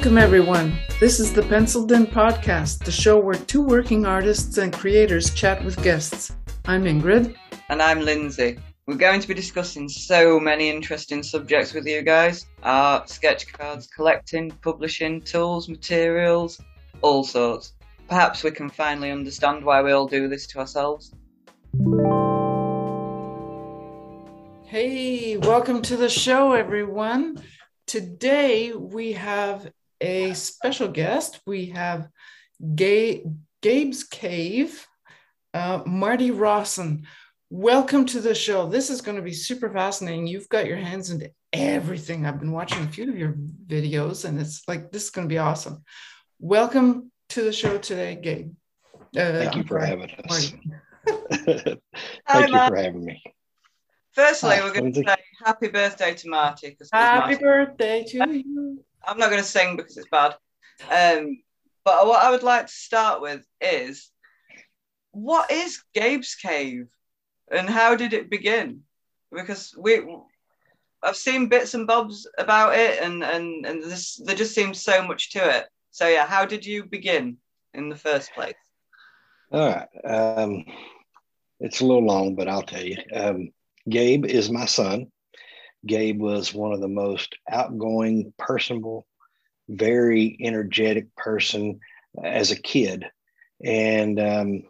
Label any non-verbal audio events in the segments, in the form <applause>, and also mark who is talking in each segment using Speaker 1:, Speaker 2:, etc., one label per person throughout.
Speaker 1: Welcome, everyone. This is the Penciled In Podcast, the show where two working artists and creators chat with guests. I'm Ingrid.
Speaker 2: And I'm Lindsey. We're going to be discussing so many interesting subjects with you guys art, sketch cards, collecting, publishing, tools, materials, all sorts. Perhaps we can finally understand why we all do this to ourselves.
Speaker 1: Hey, welcome to the show, everyone. Today we have a special guest. We have Gabe's Cave, uh, Marty Rosson. Welcome to the show. This is going to be super fascinating. You've got your hands into everything. I've been watching a few of your videos, and it's like this is going to be awesome. Welcome to the show today, Gabe.
Speaker 3: Uh, Thank you for having us. <laughs> Thank Hi, you for having me.
Speaker 2: Firstly, we're going to say happy birthday to Marty.
Speaker 1: Happy birthday to you.
Speaker 2: I'm not going to sing because it's bad. Um, but what I would like to start with is what is Gabe's Cave? and how did it begin? Because we, I've seen bits and bobs about it, and and and this there just seems so much to it. So yeah, how did you begin in the first place?
Speaker 3: All right, um, it's a little long, but I'll tell you. Um, Gabe is my son. Gabe was one of the most outgoing, personable, very energetic person as a kid. And um,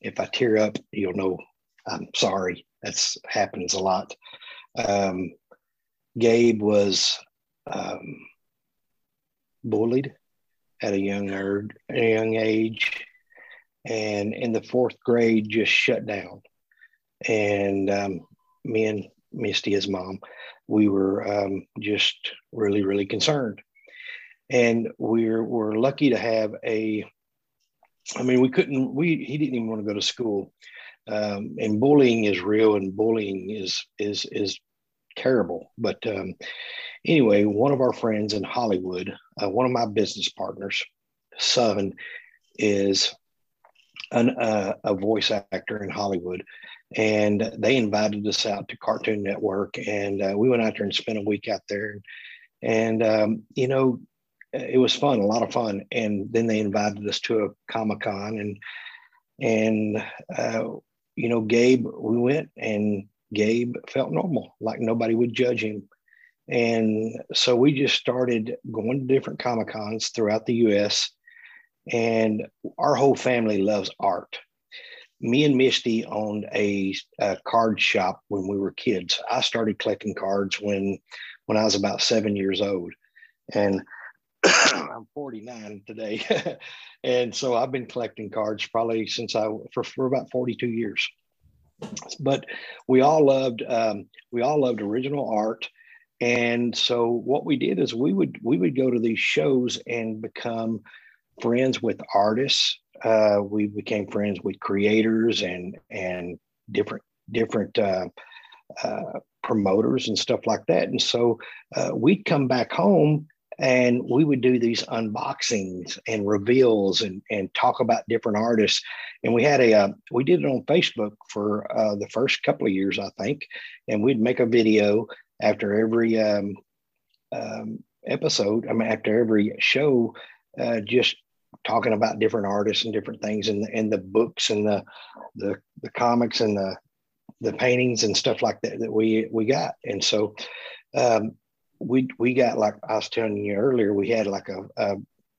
Speaker 3: if I tear up, you'll know I'm sorry. That happens a lot. Um, Gabe was um, bullied at a young a young age, and in the fourth grade, just shut down. And um, me and Misty, his mom, we were um, just really, really concerned. And we're we're lucky to have a. I mean, we couldn't. We he didn't even want to go to school um, and bullying is real and bullying is is is terrible but um, anyway one of our friends in hollywood uh, one of my business partners son is an, uh, a voice actor in hollywood and they invited us out to cartoon network and uh, we went out there and spent a week out there and um, you know it was fun a lot of fun and then they invited us to a comic-con and and uh, you know, Gabe, we went and Gabe felt normal, like nobody would judge him. And so we just started going to different Comic Cons throughout the US. And our whole family loves art. Me and Misty owned a, a card shop when we were kids. I started collecting cards when when I was about seven years old. And <clears throat> I'm 49 today. <laughs> and so I've been collecting cards probably since I, for, for about 42 years. But we all loved, um, we all loved original art. And so what we did is we would, we would go to these shows and become friends with artists. Uh, we became friends with creators and, and different, different, uh, uh, promoters and stuff like that. And so uh, we'd come back home and we would do these unboxings and reveals and, and talk about different artists and we had a uh, we did it on facebook for uh, the first couple of years i think and we'd make a video after every um, um, episode i mean after every show uh, just talking about different artists and different things and the, and the books and the, the the comics and the the paintings and stuff like that that we we got and so um, we we got like I was telling you earlier, we had like a, a,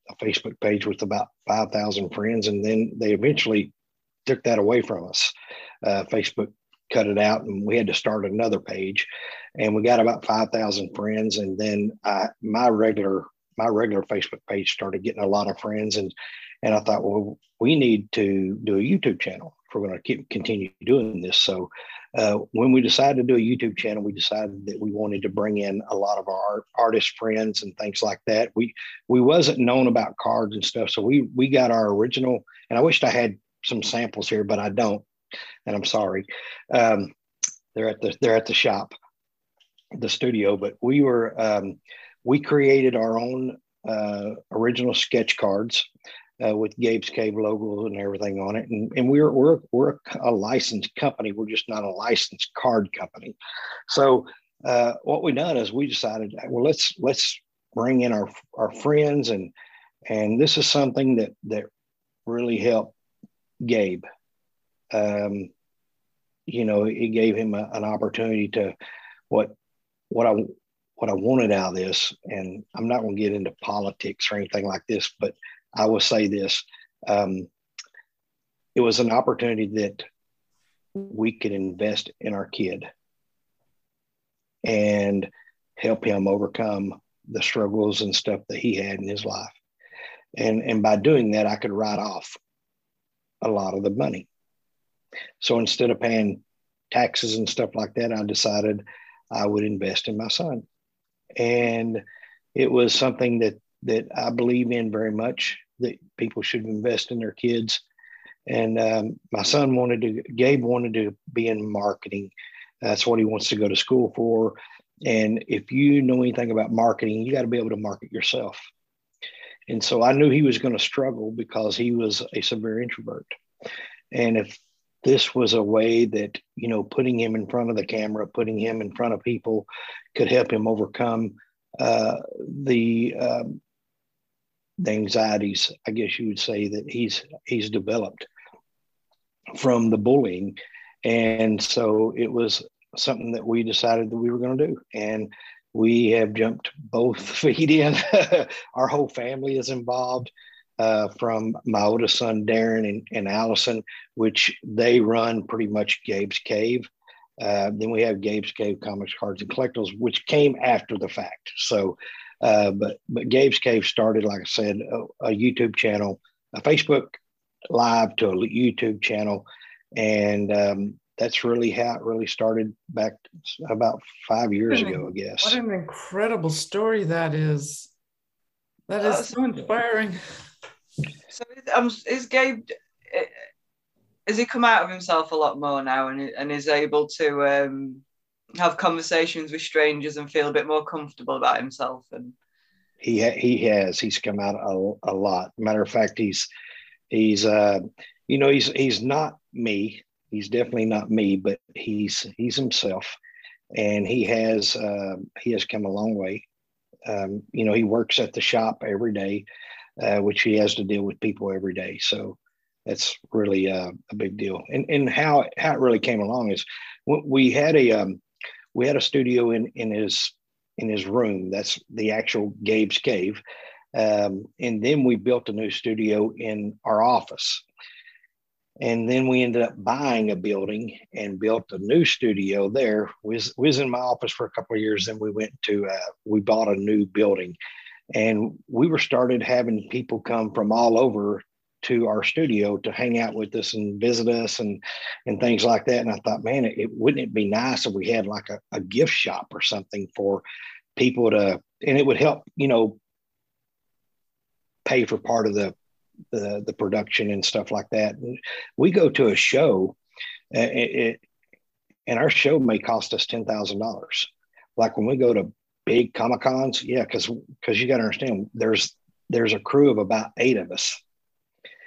Speaker 3: a Facebook page with about five thousand friends, and then they eventually took that away from us. Uh, Facebook cut it out, and we had to start another page, and we got about five thousand friends, and then I, my regular my regular Facebook page started getting a lot of friends, and and I thought, well, we need to do a YouTube channel if we're going to keep continue doing this. So uh, when we decided to do a YouTube channel, we decided that we wanted to bring in a lot of our art, artist friends and things like that. We we wasn't known about cards and stuff, so we we got our original. And I wished I had some samples here, but I don't, and I'm sorry. Um, they're at the they're at the shop, the studio. But we were um, we created our own uh, original sketch cards uh, with Gabe's Cave logo and everything on it. And, and we're, we're, we're a licensed company. We're just not a licensed card company. So uh, what we done is we decided, well, let's, let's bring in our our friends and and this is something that that really helped Gabe. Um, you know, it gave him a, an opportunity to what what I what I wanted out of this, and I'm not going to get into politics or anything like this, but I will say this: um, it was an opportunity that we could invest in our kid and help him overcome the struggles and stuff that he had in his life. And, and by doing that, I could write off a lot of the money. So instead of paying taxes and stuff like that, I decided I would invest in my son. And it was something that that I believe in very much that people should invest in their kids. And um, my son wanted to, Gabe wanted to be in marketing. That's what he wants to go to school for. And if you know anything about marketing, you got to be able to market yourself. And so I knew he was going to struggle because he was a severe introvert. And if this was a way that, you know, putting him in front of the camera, putting him in front of people could help him overcome uh, the, um, the anxieties, I guess you would say that he's he's developed from the bullying. And so it was something that we decided that we were going to do. And we have jumped both <laughs> feet in. Our whole family is involved. Uh, from my oldest son Darren and, and Allison, which they run pretty much Gabe's Cave. Uh, then we have Gabe's Cave Comics, Cards, and Collectibles, which came after the fact. So, uh, but but Gabe's Cave started, like I said, a, a, YouTube channel, a Facebook Live to a YouTube channel, and um, that's really how it really started back about five years ago, I guess.
Speaker 1: What an incredible story that is. That is uh, so inspiring.
Speaker 2: So um, is Gabe, eh, has he come out of himself a lot more now and, and is able to um, have conversations with strangers and feel a bit more comfortable about himself? And
Speaker 3: He, he has. He's come out a, a lot. Matter of fact, he's, he's, uh, you know, he's, he's not me he's definitely not me, but he's he's himself, and he has uh, he has come a long way. Um, you know, he works at the shop every day, uh, which he has to deal with people every day. So that's really uh, a big deal. And and how how it really came along is we had a um, we had a studio in in his in his room. That's the actual Gabe's cave. Um, and then we built a new studio in our office. And then we ended up buying a building and built a new studio there. Was was in my office for a couple of years. Then we went to uh, we bought a new building, and we were started having people come from all over to our studio to hang out with us and visit us and and things like that. And I thought, man, it, it wouldn't it be nice if we had like a, a gift shop or something for people to, and it would help, you know, pay for part of the the the production and stuff like that. We go to a show, it, and our show may cost us ten thousand dollars. Like when we go to big comic cons, yeah, because because you got to understand, there's there's a crew of about eight of us.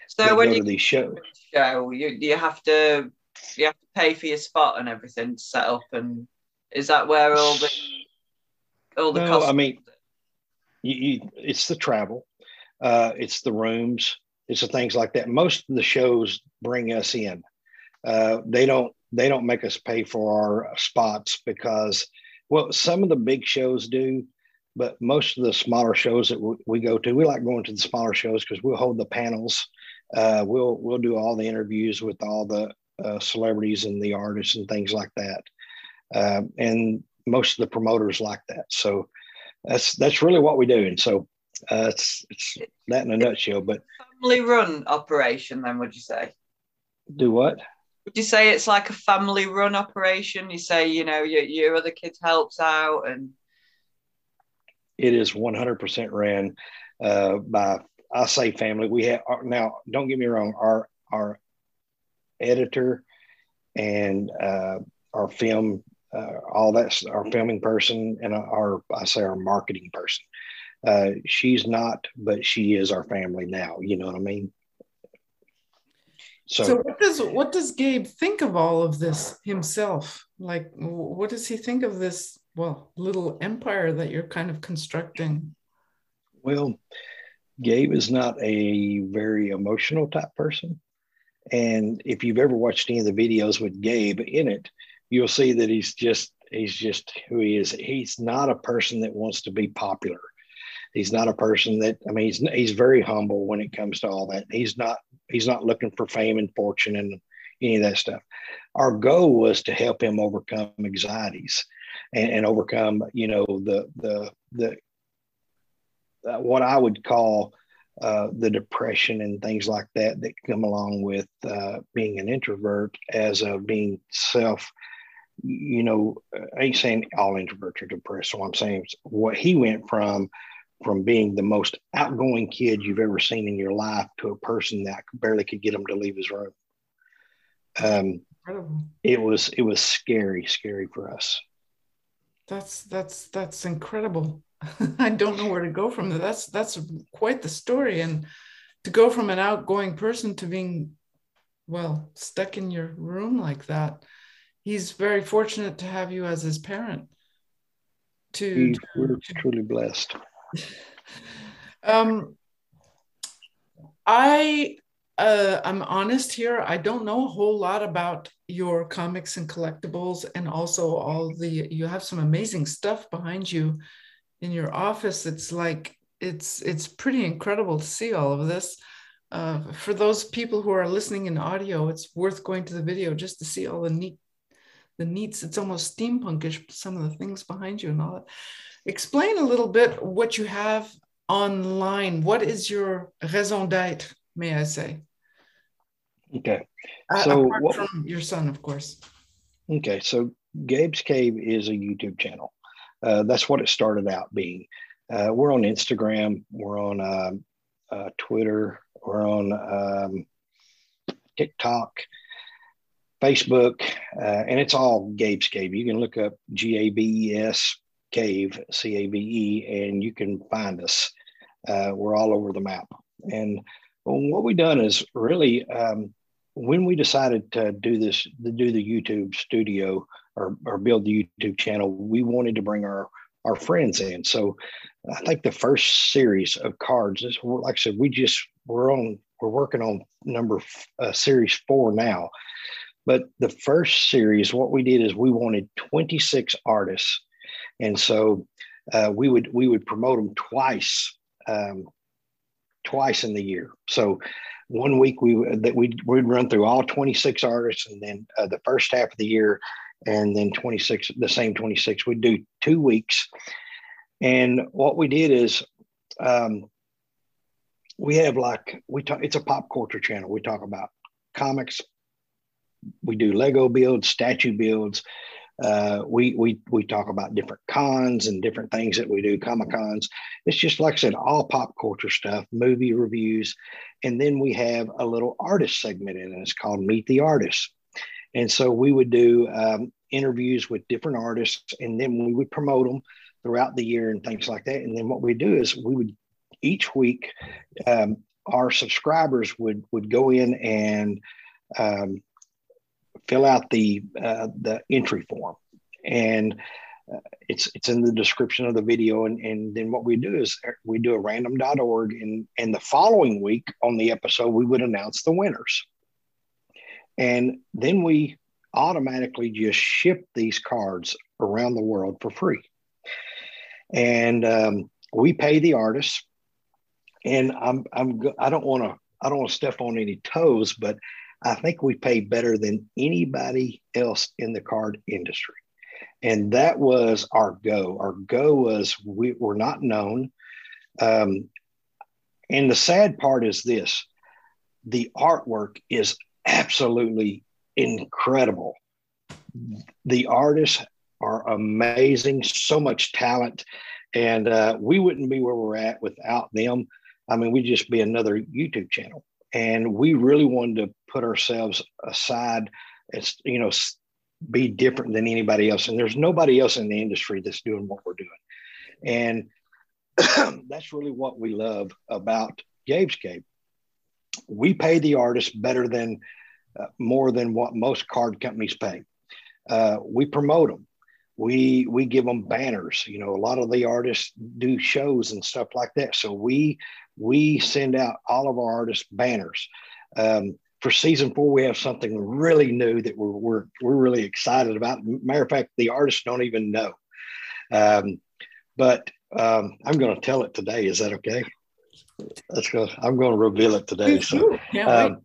Speaker 2: So when you these shows, show you you have to you have to pay for your spot and everything to set up, and is that where all the all the
Speaker 3: no,
Speaker 2: costs?
Speaker 3: I mean, you, you, it's the travel uh, it's the rooms, it's the things like that. Most of the shows bring us in. Uh, they don't they don't make us pay for our spots because well some of the big shows do but most of the smaller shows that we we go to we like going to the smaller shows because we'll hold the panels uh, we'll we'll do all the interviews with all the uh, celebrities and the artists and things like that uh, and most of the promoters like that so that's that's really what we do and so uh, it's it's that in a nutshell. But
Speaker 2: family run operation, then would you say?
Speaker 3: Do what?
Speaker 2: Would you say it's like a family run operation? You say you know your your other kids helps out and.
Speaker 3: It is 100% ran uh, by I say family. We have now. Don't get me wrong. Our our editor and uh, our film, uh, all that's our filming person and our I say our marketing person uh, she's not, but she is our family now. You know what I mean?
Speaker 1: So, so what does what does Gabe think of all of this himself? Like, what does he think of this well little empire that you're kind of constructing?
Speaker 3: Well, Gabe is not a very emotional type person. And if you've ever watched any of the videos with Gabe in it, you'll see that he's just he's just who he is. He's not a person that wants to be popular. He's not a person that I mean he's he's very humble when it comes to all that. He's not he's not looking for fame and fortune and any of that stuff. Our goal was to help him overcome anxieties and, and overcome, you know, the the the uh, what I would call uh, the depression and things like that that come along with uh, being an introvert as of being self you know i ain't saying all introverts are depressed so i'm saying what he went from from being the most outgoing kid you've ever seen in your life to a person that barely could get him to leave his room um, it was it was scary scary for us
Speaker 1: that's that's that's incredible <laughs> I don't know where to go from there. That's that's quite the story, and to go from an outgoing person to being, well, stuck in your room like that. He's very fortunate to have you as his parent. To, to
Speaker 3: we're to, truly blessed.
Speaker 1: Um, I uh, I'm honest here. I don't know a whole lot about your comics and collectibles, and also all the. You have some amazing stuff behind you in your office it's like it's it's pretty incredible to see all of this uh, for those people who are listening in audio it's worth going to the video just to see all the neat the neats it's almost steampunkish some of the things behind you and all that. Explain a little bit what you have online. What is your raison d'etre may i say?
Speaker 3: Okay.
Speaker 1: Uh, so apart what, from your son of course.
Speaker 3: Okay so gabe's cave is a youtube channel. Uh, that's what it started out being. Uh, we're on Instagram, we're on um, uh, Twitter, we're on um, TikTok, Facebook, uh, and it's all Gabe's Cave. You can look up G A B E S Cave, C A B E, and you can find us. Uh, we're all over the map. And what we've done is really, um, when we decided to do this, to do the YouTube studio, or, or build the YouTube channel, we wanted to bring our our friends in. So I think the first series of cards is like I said, we just we're on we're working on number uh, series four now. But the first series, what we did is we wanted 26 artists, and so uh, we would we would promote them twice um, twice in the year. So one week we that we'd, we'd run through all 26 artists, and then uh, the first half of the year and then 26 the same 26 We'd do two weeks. And what we did is um, we have like we talk it's a pop culture channel. We talk about comics we do lego builds statue builds. Uh, we we we talk about different cons and different things that we do comic cons. It's just like i said all pop culture stuff movie reviews. And then we have a little artist segment in it. It's called meet the artist and so we would do um, interviews with different artists, and then we would promote them throughout the year and things like that. And then what we do is we would each week, um, our subscribers would would go in and um, fill out the uh, the entry form, and uh, it's it's in the description of the video. And, and then what we do is we do a random.org, and and the following week on the episode we would announce the winners. And then we automatically just ship these cards around the world for free. And um, we pay the artists. And I'm, I'm, I don't want to, I don't want to step on any toes, but I think we pay better than anybody else in the card industry. And that was our go. Our go was we were not known. Um, and the sad part is this the artwork is absolutely incredible. The artists are amazing, so much talent, and uh, we wouldn't be where we're at without them. I mean, we'd just be another YouTube channel, and we really wanted to put ourselves aside as you know, be different than anybody else. And there's nobody else in the industry that's doing what we're doing, and <clears throat> that's really what we love about Gabe's Cave we pay the artists better than uh, more than what most card companies pay. Uh, we promote them. we we give them banners you know a lot of the artists do shows and stuff like that so we we send out all of our artists banners. Um, for season four we have something really new that we're we're, we're really excited about. Matter of fact the artists don't even know. Um, but um, i'm going to tell it today. Is that okay? Let's go. I'm going to reveal it today so um,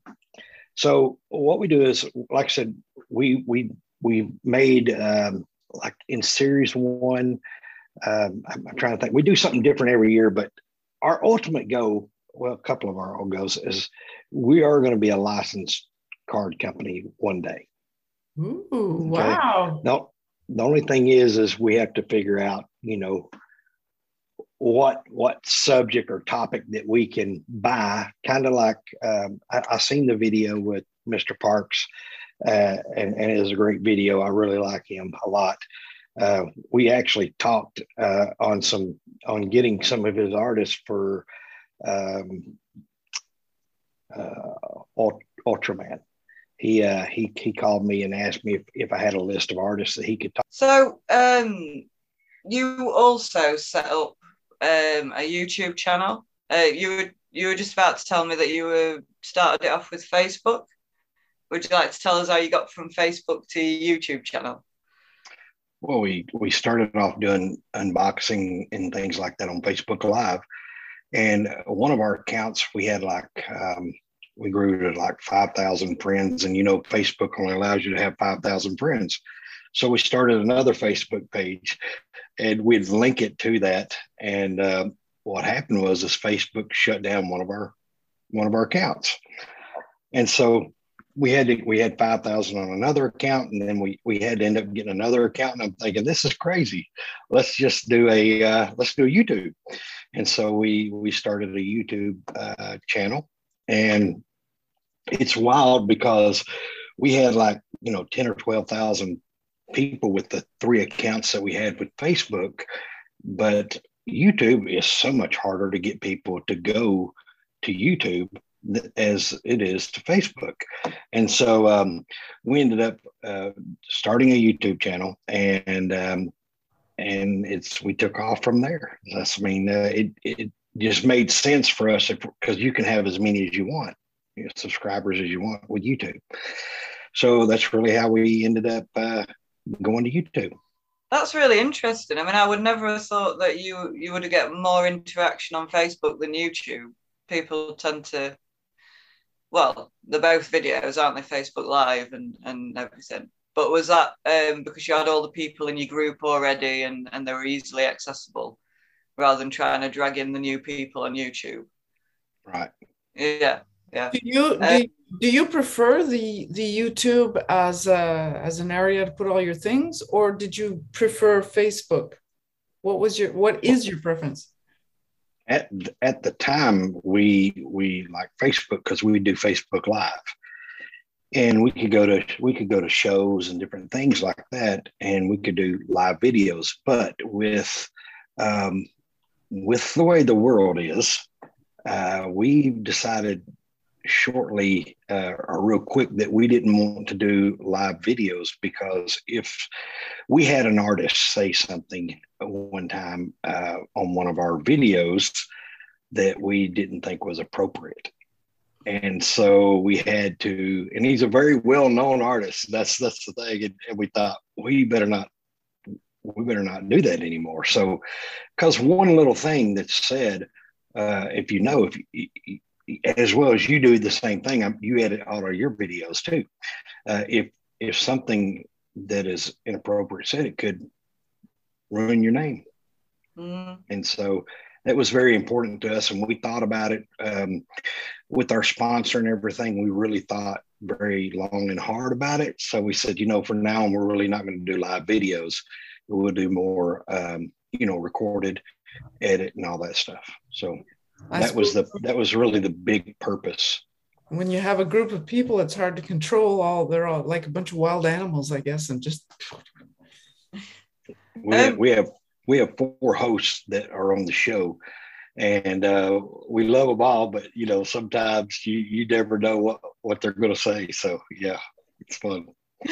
Speaker 3: so what we do is like i said we we we made um, like in series one. Um, I'm, I'm, trying to think. We do something different every year, but our ultimate goal, well, a couple of our goals is we are going to be a licensed card company one day.
Speaker 1: Ooh, okay? wow.
Speaker 3: No, the only thing is, is we have to figure out, you know, what what subject or topic that we can buy. Kind of like um, I, I seen the video with Mr. Parks uh, and, and it is a great video. I really like him a lot. Uh, we actually talked uh, on some on getting some of his artists for um, uh, Ultraman. He uh, he he called me and asked me if, if I had a list of artists that he could talk.
Speaker 2: So um, you also set up um, a YouTube channel. Uh, you were you were just about to tell me that you were started it off with Facebook. Would you like to tell us how you got from Facebook to YouTube channel?
Speaker 3: Well, we we started off doing unboxing and things like that on Facebook Live, and one of our accounts we had like um, we grew to like five thousand friends, and you know Facebook only allows you to have five thousand friends, so we started another Facebook page, and we'd link it to that. And uh, what happened was is Facebook shut down one of our one of our accounts, and so we had to, we had 5,000 on another account and then we, we had to end up getting another account. And I'm thinking, this is crazy. Let's just do a, uh, let's do a YouTube. And so we, we started a YouTube uh, channel and it's wild because we had like, you know, 10 or 12,000 people with the three accounts that we had with Facebook, but YouTube is so much harder to get people to go to YouTube as it is to Facebook. And so um, we ended up uh, starting a YouTube channel, and um, and it's we took off from there. That's I mean, uh, it it just made sense for us because you can have as many as you want, you know, subscribers as you want with YouTube. So that's really how we ended up uh, going to YouTube.
Speaker 2: That's really interesting. I mean, I would never have thought that you you would get more interaction on Facebook than YouTube. People tend to well, they're both videos, aren't they? Facebook Live and and everything. But was that um, because you had all the people in your group already and and they were easily accessible, rather than trying to drag in the new people on YouTube?
Speaker 3: Right.
Speaker 2: Yeah. Yeah.
Speaker 1: Do you uh, do, do you prefer the the YouTube as a as an area to put all your things, or did you prefer Facebook? What was your what is your preference?
Speaker 3: At at the time we we like Facebook because we do Facebook Live, and we could go to we could go to shows and different things like that, and we could do live videos. But with um, with the way the world is, uh, we decided shortly uh, or real quick that we didn't want to do live videos because if we had an artist say something one time uh, on one of our videos that we didn't think was appropriate. And so we had to and he's a very well-known artist. That's that's the thing. And, we thought we better not we better not do that anymore. So because one little thing that's said uh, if you know if you, as well as you do the same thing. You edit all of your videos too. Uh, if if something that is inappropriate said, it could ruin your name. Mm. And so that was very important to us, and we thought about it um, with our sponsor and everything. We really thought very long and hard about it. So we said, you know, for now, we're really not going to do live videos. We'll do more, um, you know, recorded, edit, and all that stuff. So I that was the that was really the big purpose.
Speaker 1: When you have a group of people it's hard to control all they're all like a bunch of wild animals i guess and just
Speaker 3: we have, we have we have four hosts that are on the show and uh, we love them all but you know sometimes you you never know what what they're going to say so yeah it's fun. <laughs>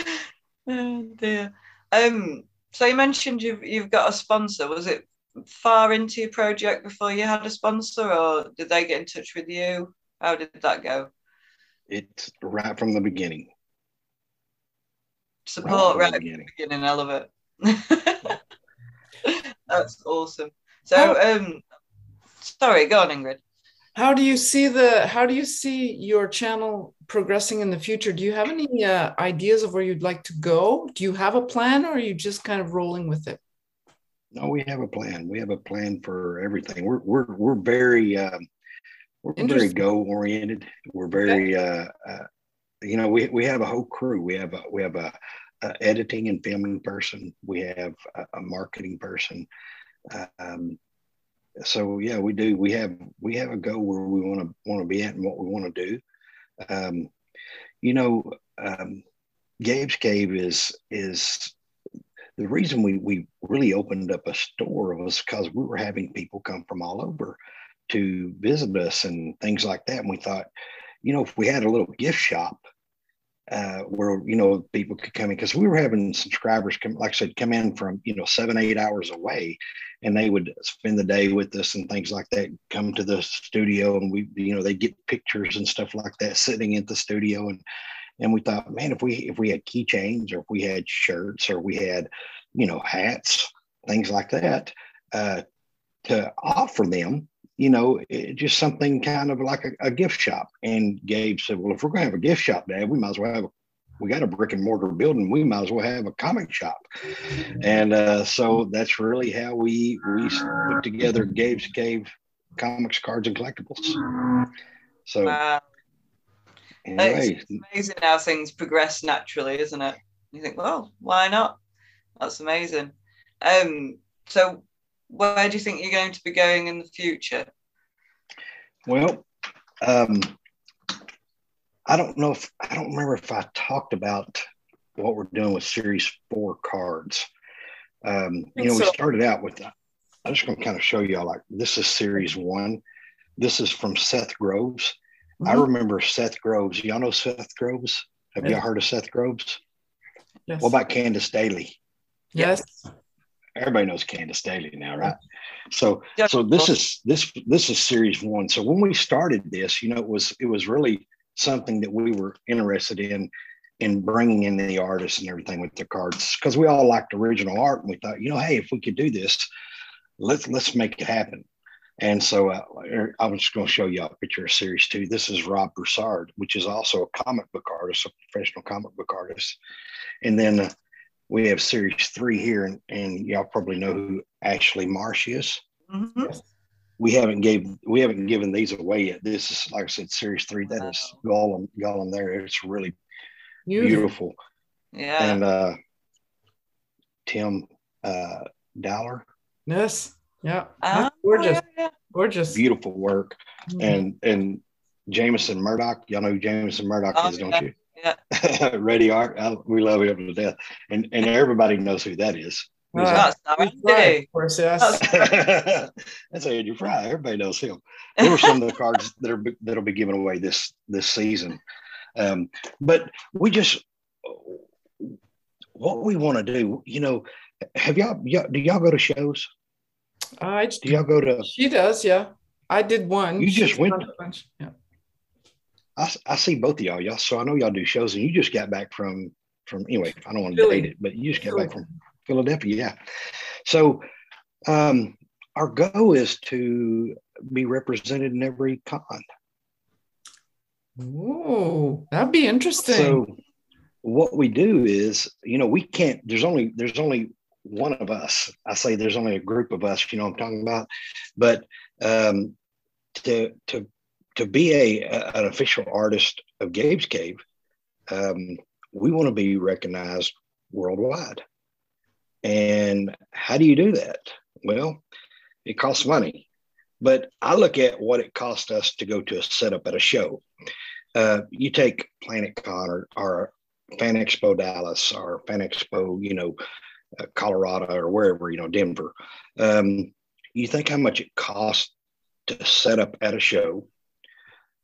Speaker 2: Oh dear. Um so you mentioned you've you've got a sponsor. Was it far into your project before you had a sponsor, or did they get in touch with you? How did that go?
Speaker 3: It's right from the beginning.
Speaker 2: Support right, right the beginning. beginning. I love it. <laughs> That's awesome. So, um, sorry, go on, Ingrid.
Speaker 1: How do you see the? How do you see your channel progressing in the future? Do you have any uh, ideas of where you'd like to go? Do you have a plan, or are you just kind of rolling with it?
Speaker 3: No, we have a plan. We have a plan for everything. We're we're we're very um, we're very go oriented. We're very okay. uh, uh, you know we we have a whole crew. We have a we have a, a editing and filming person. We have a, a marketing person. Um, so yeah, we do. We have we have a goal where we want to want to be at and what we want to do. Um, you know, um, Gabe's Cave is is the reason we we really opened up a store was because we were having people come from all over to visit us and things like that. And we thought, you know, if we had a little gift shop uh, where you know people could come in because we were having subscribers come, like I said, come in from you know seven eight hours away, and they would spend the day with us and things like that. Come to the studio and we you know they get pictures and stuff like that sitting at the studio and and we thought, man, if we if we had keychains or if we had shirts or we had you know hats, things like that, uh, to offer them you know, it, just something kind of like a, a, gift shop. And Gabe said, well, if we're going to have a gift shop, Dad, we might as well have a, we got a brick and mortar building. We might as well have a comic shop. And uh, so that's really how we, we put together Gabe's Cave Comics, Cards, and Collectibles. So.
Speaker 2: Anyway. It's amazing how things progress naturally, isn't it? You think, well, why not? That's amazing. Um, so where do you think you're going to be going in the future?
Speaker 3: Well, um, I don't know if I don't remember if I talked about what we're doing with Series Four cards. Um, you know, so. we started out with. I'm just going to kind of show y'all like this is Series One. This is from Seth Groves. Mm-hmm. I remember Seth Groves. Y'all know Seth Groves? Have y'all heard of Seth Groves? Yes. What about Candace Daly?
Speaker 1: Yes
Speaker 3: everybody knows Candace Daly now, right? So, so this is this this is series one. So when we started this, you know, it was it was really something that we were interested in in bringing in the artists and everything with the cards because we all liked original art and we thought, you know, hey, if we could do this, let's let's make it happen. And so uh, I'm just going to show you a picture of series two. This is Rob Broussard, which is also a comic book artist, a professional comic book artist. And then uh, we have series three here, and, and y'all probably know who Ashley Marsh is. Mm-hmm. We haven't gave we haven't given these away yet. This is like I said, series three. That wow. is Gollum, Gollum there. It's really beautiful. beautiful.
Speaker 2: Yeah.
Speaker 3: And uh, Tim uh, Dowler.
Speaker 1: Yes. Yeah. Uh, gorgeous. Yeah, yeah. Gorgeous.
Speaker 3: Beautiful work. Mm-hmm. And and Jameson Murdoch. Y'all know who Jameson Murdoch oh, is, don't you?
Speaker 2: Yeah. <laughs>
Speaker 3: Ready Art. I, we love him to death. And and everybody knows who that is.
Speaker 2: Oh, that's right. Of
Speaker 1: course, yes. <laughs>
Speaker 3: that's Andrew Fry. Everybody knows him. There are some of the <laughs> cards that are that'll be given away this this season. Um, but we just what we want to do, you know, have y'all, y'all do y'all go to shows?
Speaker 1: I
Speaker 3: do y'all go to
Speaker 1: she does, yeah. I did one.
Speaker 3: You just went yeah. I, I see both of y'all. Y'all, so I know y'all do shows, and you just got back from from anyway. I don't want to date it, but you just got back from Philadelphia, yeah. So, um, our goal is to be represented in every con.
Speaker 1: Oh, that'd be interesting.
Speaker 3: So, what we do is, you know, we can't. There's only there's only one of us. I say there's only a group of us. You know, I'm talking about, but um, to to to be a, an official artist of Gabe's Cave, um, we want to be recognized worldwide. And how do you do that? Well, it costs money. But I look at what it cost us to go to a setup at a show. Uh, you take Planet Con or, or Fan Expo Dallas or Fan Expo, you know, uh, Colorado or wherever, you know, Denver. Um, you think how much it costs to set up at a show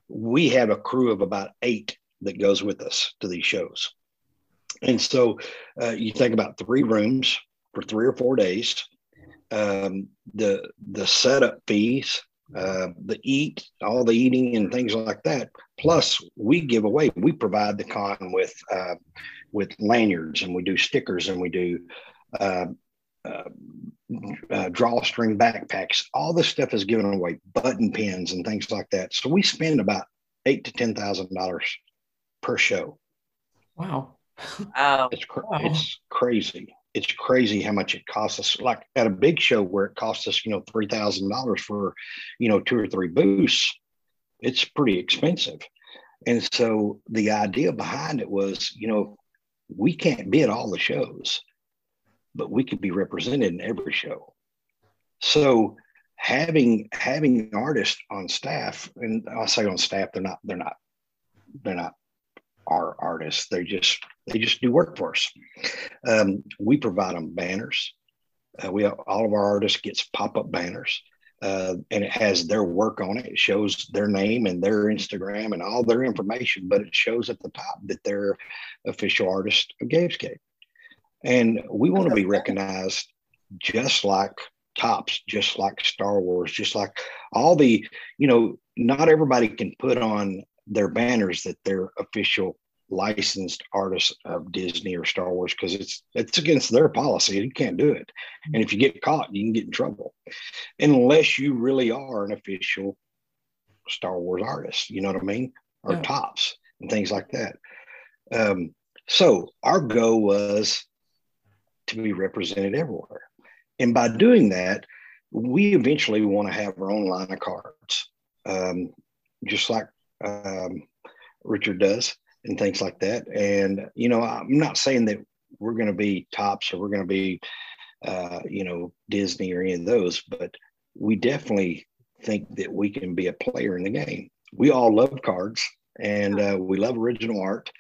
Speaker 3: we have a crew of about eight that goes with us to these shows. And so uh, you think about three rooms for three or four days. Um, the the setup fees, uh, the eat, all the eating and things like that. Plus, we give away. We provide the con with uh, with lanyards, and we do stickers, and we do uh, uh, uh, drawstring backpacks. All this stuff is given away, button pins and things like that. So we spend about eight to ten thousand dollars per show.
Speaker 1: Wow.
Speaker 2: Wow.
Speaker 3: It's cr-
Speaker 1: Wow.
Speaker 3: it's crazy. It's crazy how much it costs us. Like at a big show where it costs us, you know, three thousand dollars for, you know, two or three booths. It's pretty expensive. And so the idea behind it was, you know, we can't be at all the shows, but we could be represented in every show. So having having artists on staff, and I say on staff, they're not they're not they're not our artists. They just they just do work for us. Um, we provide them banners. Uh, we all of our artists gets pop up banners, uh, and it has their work on it. It shows their name and their Instagram and all their information, but it shows at the top that they're official artist of Gabe's Cave. And we want to be recognized just like Topps, just like Star Wars, just like all the, you know, not everybody can put on their banners that they're official licensed artists of Disney or Star Wars because it's it's against their policy. You can't do it. And if you get caught, you can get in trouble. Unless you really are an official Star Wars artist, you know what I mean? Or
Speaker 1: Yeah.
Speaker 3: Topps and things like that. Um, so our goal was to be represented everywhere. And by doing that, we eventually want to have our own line of cards, um, just like um, Richard does and things like that. And, you know, I'm not saying that we're going to be Topps or we're going to be, uh, you know, Disney or any of those, but we definitely think that we can be a player in the game. We all love cards and uh, we love original art.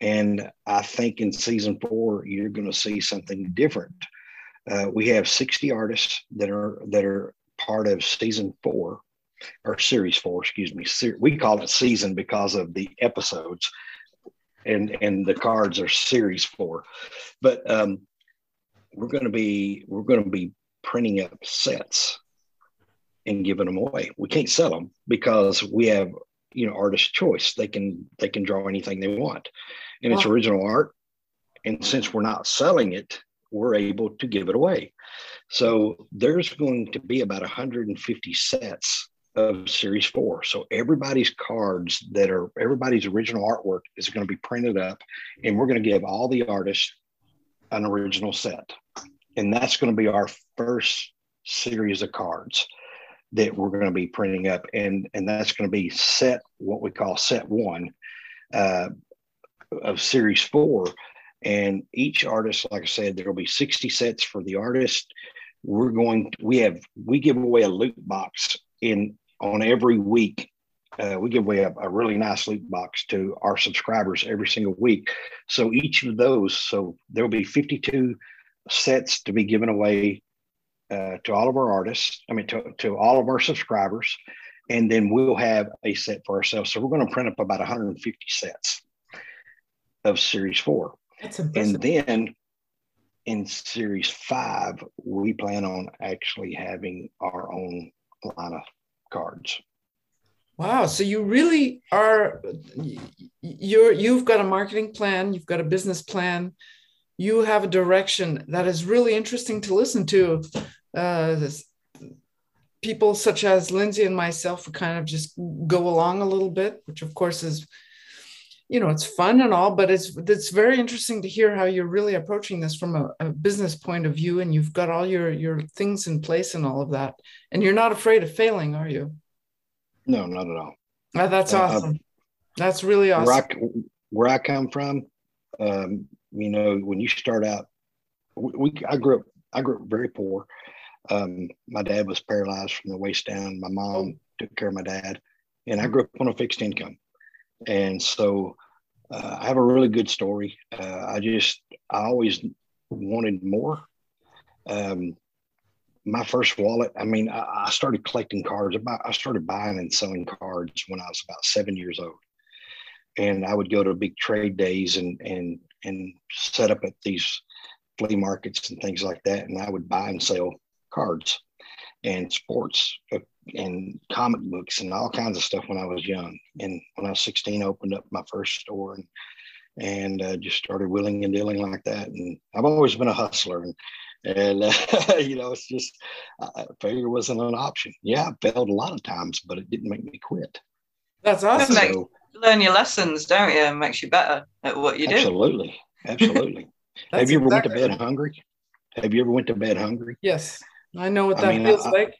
Speaker 3: And I think in season four, you're going to see something different. Uh, we have 60 artists that are that are part of season four or series four, excuse me. We call it season because of the episodes, and and the cards are series four. But um, we're going to be we're going to be printing up sets and giving them away. We can't sell them because we have you know artist choice. They can they can draw anything they want, and it's original art. And since we're not selling it, we're able to give it away. So there's going to be about 150 sets of series four. So everybody's cards that are everybody's original artwork is going to be printed up, and we're going to give all the artists an original set. And that's going to be our first series of cards that we're going to be printing up. And, and that's going to be set, what we call set one uh, of series four. And each artist, like I said, there will be 60 sets for the artist. We're going, we have, we give away a loot box in on every week. Uh, we give away a, a really nice loot box to our subscribers every single week. So each of those, so there'll be 52 sets to be given away uh, to all of our artists. I mean, to, to all of our subscribers, and then we'll have a set for ourselves. So we're going to print up about 150 sets of Series Four,
Speaker 1: That's impressive.
Speaker 3: and then in Series Five, we plan on actually having our own line of cards.
Speaker 1: Wow. So you really are you're you've got a marketing plan, you've got a business plan, you have a direction that is really interesting to listen to. Uh, this, people such as Lindsey and myself kind of just go along a little bit, which of course is, you know, it's fun and all, but it's it's very interesting to hear how you're really approaching this from a, a business point of view, and you've got all your your things in place and all of that, and you're not afraid of failing, are you?
Speaker 3: No, not at all.
Speaker 1: Uh, that's
Speaker 3: Uh, uh,
Speaker 1: awesome. That's really awesome.
Speaker 3: Where I where I come from, um, you know, when you start out, we, we I grew up I grew up very poor. Um, my dad was paralyzed from the waist down. My mom took care of my dad, and I grew up on a fixed income. And so uh, I have a really good story. Uh, I just I always wanted more. Um, my first wallet, I mean, I, I started collecting cards. About I started buying and selling cards when I was about seven years old and I would go to big trade days and and and set up at these flea markets and things like that, and I would buy and sell cards and sports uh, and comic books and all kinds of stuff when I was young. And when I was 16, I opened up my first store and and uh, just started willing and dealing like that. And I've always been a hustler, and and uh, <laughs> you know, it's just uh, failure wasn't an option. Yeah, I failed a lot of times, but it didn't make me quit.
Speaker 1: That's awesome.
Speaker 2: So, learn your lessons, don't you? And makes you better at what you
Speaker 3: do. Absolutely, absolutely. <laughs> Have you ever exactly. went to bed hungry? Have you ever went to bed hungry?
Speaker 1: Yes, I know what that I mean, feels I, like.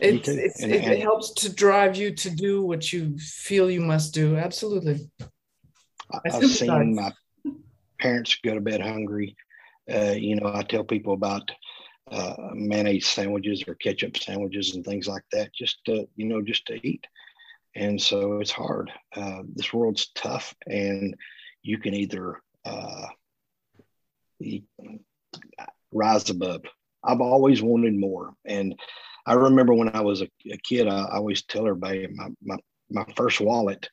Speaker 1: It's, it's and, it, and, it helps to drive you to do what you feel you must do. Absolutely.
Speaker 3: I've seen my parents go to bed hungry. Uh, you know, I tell people about uh, mayonnaise sandwiches or ketchup sandwiches and things like that, just to, you know, just to eat. And so it's hard. Uh, this world's tough, and you can either uh, rise above. I've always wanted more, and I remember when I was a, a kid, I, I, always tell everybody my my my first wallet.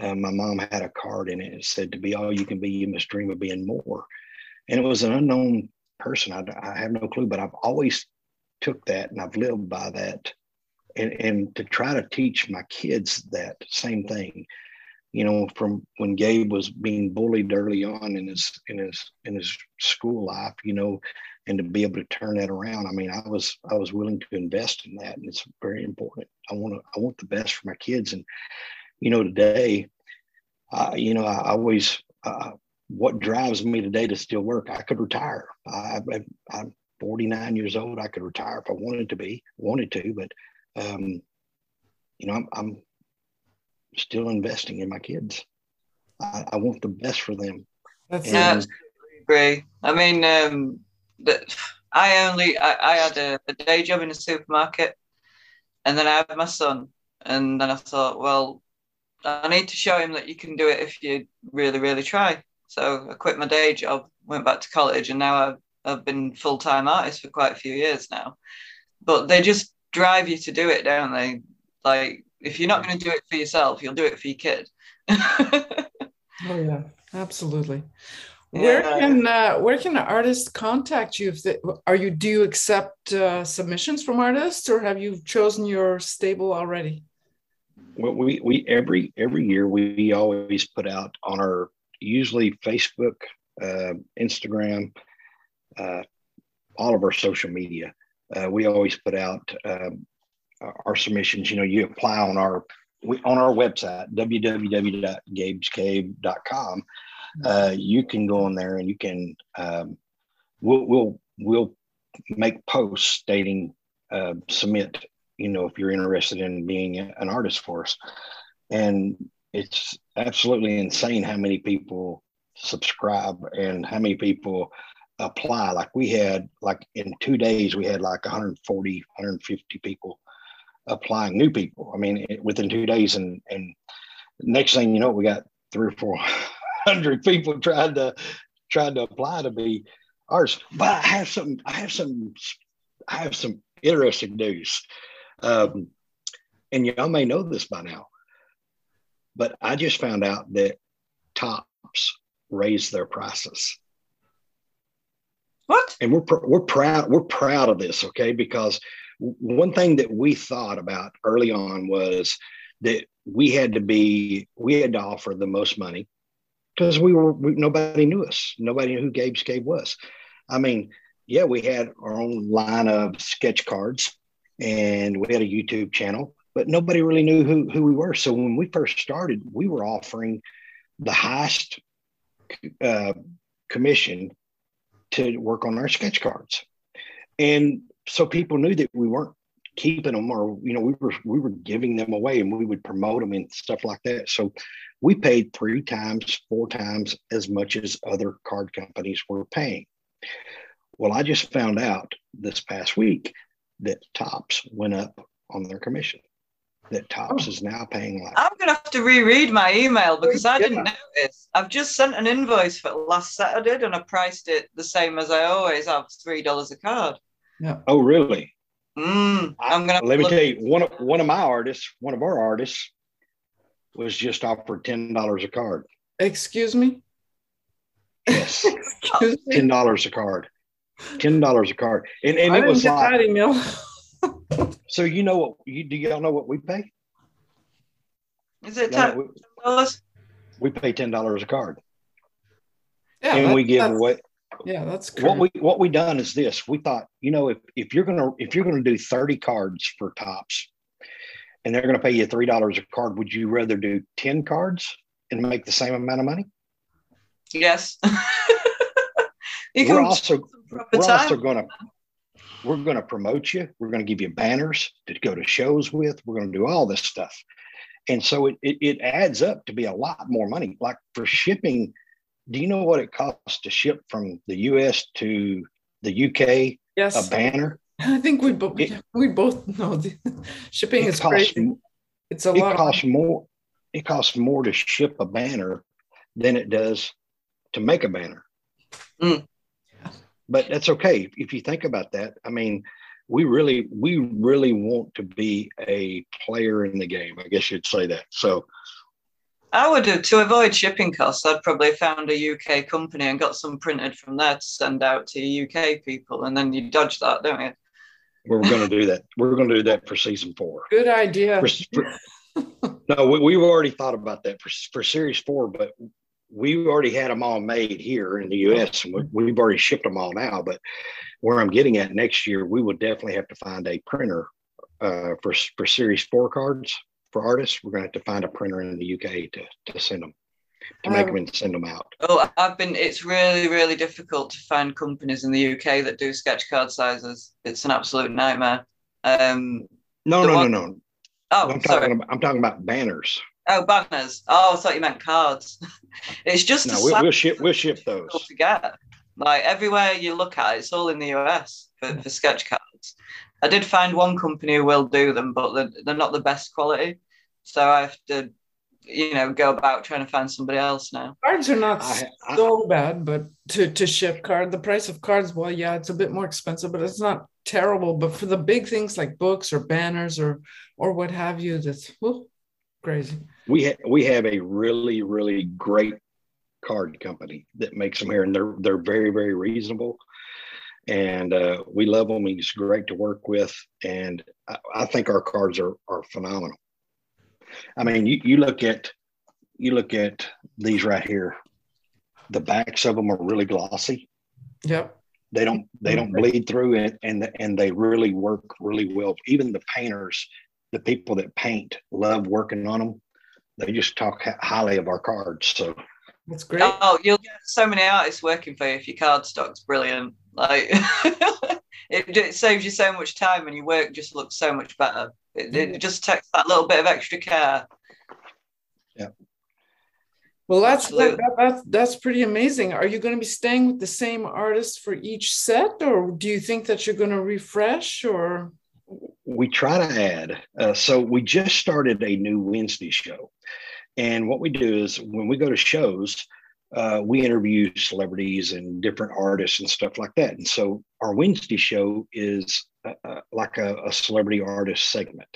Speaker 3: Uh, my mom had a card in it. It said, "To be all you can be, you must dream of being more." And it was an unknown person. I, I have no clue, but I've always took that and I've lived by that and, and to try to teach my kids that same thing. You know from when gabe was being bullied early on in his in his in his school life you know and to be able to turn that around i mean i was i was willing to invest in that and it's very important. I want to i want the best for my kids. And you know today uh, you know i, always uh, what drives me today to still work i could retire. I, I, i'm 49 years old. I could retire if i wanted to be wanted to but um, you know, I'm, I'm, still investing in my kids. I, I want the best for them.
Speaker 2: That's and, agree. I mean, um, the, I only I, I had a, a, day job in a supermarket, and then I had my son, and then I thought, well, I need to show him that you can do it if you really, really try. So I quit my day job, went back to college, and now I've, I've been full time artist for quite a few years now. But they just drive you to do it, don't they? Like if you're not going to do it for yourself, you'll do it for your kid. <laughs>
Speaker 1: oh yeah, absolutely. Yeah. Where can uh, where can artists contact you? If they, are you do you accept uh, submissions from artists, or have you chosen your stable already?
Speaker 3: Well, we we every every year we always put out on our usually Facebook, uh, Instagram, uh, all of our social media uh, we always put out um, our submissions. You know, you apply on our we, on our website www.gabescave.com. Uh, you can go on there and you can um, we'll, we'll we'll make posts stating uh, submit. You know, if you're interested in being an artist for us, and it's absolutely insane how many people subscribe and how many people apply. Like we had, like in two days, we had like 140, 150 people applying, new people. I mean, within two days, and and next thing you know, we got three or four <laughs> hundred people trying to trying to apply to be ours. But I have some, I have some, I have some interesting news. Um, and y'all may know this by now, but I just found out that Topps raised their prices.
Speaker 2: What?
Speaker 3: And we're we're proud we're proud of this, okay? Because one thing that we thought about early on was that we had to be we had to offer the most money because we were we, nobody knew us. Nobody knew who Gabe's Cave was. I mean, yeah, we had our own line of sketch cards and we had a YouTube channel, but nobody really knew who, who we were. So when we first started, we were offering the highest uh, commission to work on our sketch cards. And so people knew that we weren't keeping them or you know we were we were giving them away and we would promote them and stuff like that. So we paid three times four times as much as other card companies were paying. Well i just found out this past week that Topps went up on their commission that Topps oh. is now paying like.
Speaker 2: I'm gonna have to reread my email because I didn't notice. I've just sent an invoice for last Saturday and I priced it the same as I always have, three dollars a card.
Speaker 3: Yeah. Oh, really?
Speaker 2: Mm, I'm gonna.
Speaker 3: Let me tell you, one of one of my artists, one of our artists, was just offered ten dollars a card.
Speaker 1: Excuse me.
Speaker 3: Yes. <laughs> ten dollars a card. Ten dollars a card, and, and
Speaker 1: I
Speaker 3: it
Speaker 1: didn't
Speaker 3: was
Speaker 1: get
Speaker 3: like.
Speaker 1: that email. <laughs>
Speaker 3: So you know what? You do y'all know what we pay?
Speaker 2: Is it
Speaker 3: Y'all
Speaker 2: ten
Speaker 3: what we-
Speaker 2: dollars?
Speaker 3: we pay ten dollars a card,
Speaker 1: yeah,
Speaker 3: and
Speaker 1: that-
Speaker 3: we give away.
Speaker 1: Yeah, that's
Speaker 3: good.
Speaker 1: What
Speaker 3: we what we done is this. We thought, you know, if if you're gonna if you're gonna do thirty cards for Topps, and they're gonna pay you three dollars a card, would you rather do ten cards and make the same amount of money?
Speaker 2: Yes. <laughs> you
Speaker 3: we're
Speaker 2: can
Speaker 3: also we're also gonna we're gonna promote you. We're gonna give you banners to go to shows with. We're gonna do all this stuff, and so it it, it adds up to be a lot more money. Like for shipping, do you know what it costs to ship from the U.S. to the UK
Speaker 1: yes,
Speaker 3: a banner? <laughs>
Speaker 1: I think we both
Speaker 3: It-
Speaker 1: we both know the <laughs> shipping is
Speaker 3: costs
Speaker 1: crazy. It's a
Speaker 3: it
Speaker 1: lot. Of,
Speaker 3: costs more it costs more to ship a banner than it does to make a banner
Speaker 2: Mm.
Speaker 3: But that's okay if you think about that i mean we really we really want to be a player in the game i guess you'd say that so
Speaker 2: I would do to avoid shipping costs. I'd probably found a UK company and got some printed from there to send out to UK people, and then you dodge that, don't you?
Speaker 3: we're going to do that we're going to do that for season four
Speaker 1: good idea.
Speaker 3: For- for- no we, we've already thought about that for, for series four but we already had them all made here in the us and we, we've already shipped them all now but where i'm getting at next year we will definitely have to find a printer uh, for for series four cards for artists we're going to have to find a printer in the uk to, to send them to make
Speaker 1: Um,
Speaker 3: them and send them out
Speaker 2: Oh, I've been. It's really, really difficult to find companies in the UK that do sketch card sizes. It's an absolute nightmare. Um.
Speaker 3: no no
Speaker 2: one-
Speaker 3: no no
Speaker 2: Oh,
Speaker 3: i'm
Speaker 2: sorry.
Speaker 3: talking about i'm talking about banners
Speaker 2: Oh, banners. Oh, I thought you meant cards. <laughs> it's just a
Speaker 3: no we'll, we'll ship we'll ship those
Speaker 2: difficult to get. Like everywhere you look at, it's all in the US for, for sketch cards. I did find one company who will do them, but they're, they're not the best quality. So I have to, you know, go about trying to find somebody else now.
Speaker 1: Cards are not
Speaker 3: I, I,
Speaker 1: so bad, but to to ship card, the price of cards, well, yeah, it's a bit more expensive, but it's not terrible. But for the big things like books or banners or or what have you, that's whew, crazy.
Speaker 3: we ha- we have a really really great card company that makes them here and they're they're very very reasonable. And uh, we love them he's great to work with and I, I think our cards are are phenomenal. I mean you, you look at you look at these right here. The backs of them are really glossy.
Speaker 1: Yep.
Speaker 3: they don't they don't bleed through it and and they really work really well. Even the painters the people that paint love working on them they just talk highly of our cards so
Speaker 1: That's great.
Speaker 2: Oh, you'll get so many artists working for you if your card stock's brilliant. Like <laughs> it, it saves you so much time and your work just looks so much better. It, it just takes that little bit of extra care. Yeah.
Speaker 1: Well, that's that, that, that's that's pretty amazing. Are you going to be staying with the same artist for each set, or do you think that you're going to refresh? Or
Speaker 3: we try to add uh, so we just started a new wednesday show. And what we do is when we go to shows uh, we interview celebrities and different artists and stuff like that. And so our wednesday show is uh, uh, like a, a celebrity artist segment.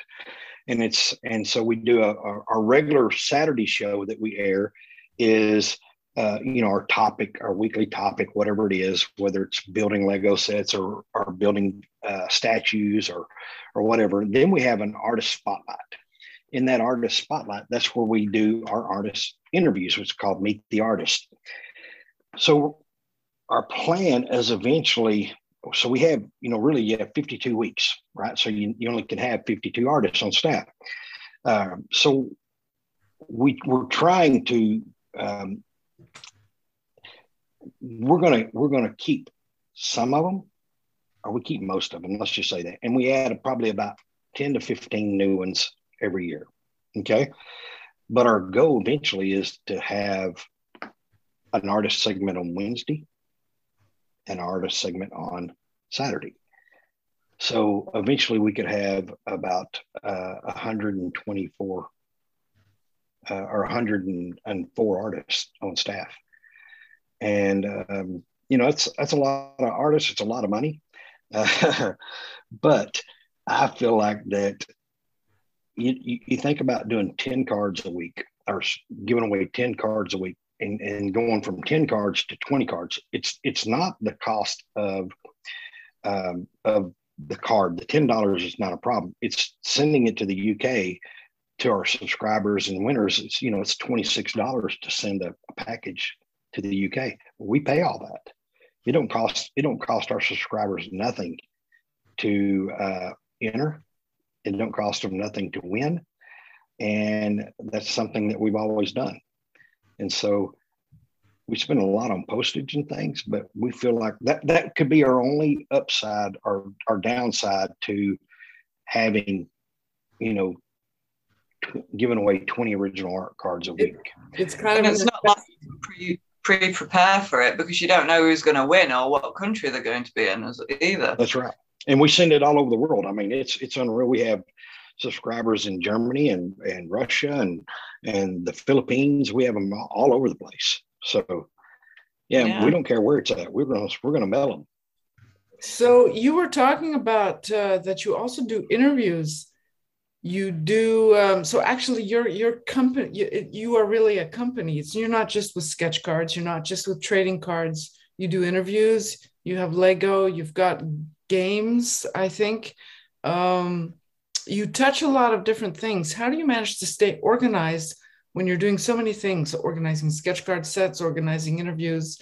Speaker 3: And it's and so we do a, a, our regular saturday show that we air is uh, you know our topic our weekly topic whatever it is whether it's building lego sets or or building uh, statues or or whatever then we have an artist spotlight. In that artist spotlight that's where we do our artist interviews which is called meet the artist. So our plan is eventually so we have you know really you have 52 weeks right? So you, you only can have 52 artists on staff. Um, so we we're trying to um, we're gonna we're gonna keep some of them or we keep most of them let's just say that. And we add probably about 10 to 15 new ones every year okay? But our goal eventually is to have an artist segment on wednesday an artist segment on saturday. So eventually we could have about uh, 124 uh, or 104 artists on staff and um, you know it's that's a lot of artists it's a lot of money <laughs> but i feel like that you, you, you think about doing 10 cards a week or giving away 10 cards a week and, and going from 10 cards to 20 cards, it's it's not the cost of um, of the card. The $10 is not a problem. It's sending it to the UK to our subscribers and winners. It's you know it's $26 to send a, a package to the UK. We pay all that. It don't cost it don't cost our subscribers nothing to uh, enter. It don't cost them nothing to win. And that's something that we've always done. And so we spend a lot on postage and things, but we feel like that that could be our only upside or our downside to having, you know, t- giving away 20 original art cards a week.
Speaker 1: It's kind
Speaker 2: And
Speaker 1: of
Speaker 2: it's not like you pre pre prepare for it because you don't know who's going to win or what country they're going to be in either.
Speaker 3: That's right. And we send it all over the world. I mean, it's it's unreal. We have subscribers in Germany and, and Russia and and the Philippines. We have them all, all over the place. So yeah,
Speaker 2: Yeah.
Speaker 3: we don't care where it's at. We're gonna we're gonna mail them.
Speaker 1: So you were talking about uh, that you also do interviews. You do um, so. Actually, your your company you, you are really a company. It's you're not just with sketch cards. You're not just with trading cards. You do interviews. You have Lego. You've got games. I think um, you touch a lot of different things. How do you manage to stay organized when you're doing so many things? Organizing sketch card sets, organizing interviews.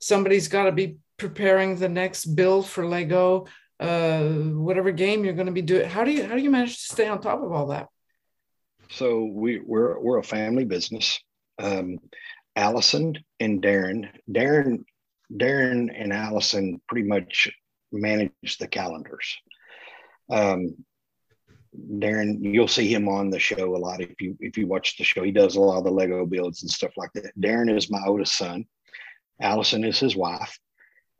Speaker 1: Somebody's got to be preparing the next build for Lego, uh, whatever game you're going to be doing. How do you how do you manage to stay on top of all that?
Speaker 3: So we we're we're a family business. Um, Allison and Darren, Darren, Darren and Allison pretty much manage the calendars. Um, Darren, you'll see him on the show a lot if you if you watch the show. He does a lot of the Lego builds and stuff like that. Darren is my oldest son. Allison is his wife,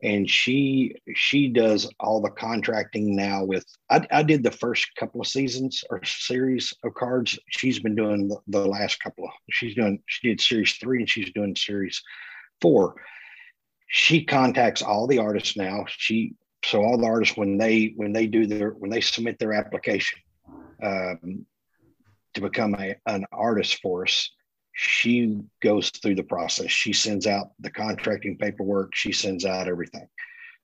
Speaker 3: and she she does all the contracting now. With I, I did the first couple of seasons or series of cards. She's been doing the, the last couple of. She's doing she did series three and she's doing series four. She contacts all the artists now. She so all the artists when they when they do their when they submit their application um, to become a, an artist for us she goes through the process. She sends out the contracting paperwork. She sends out everything.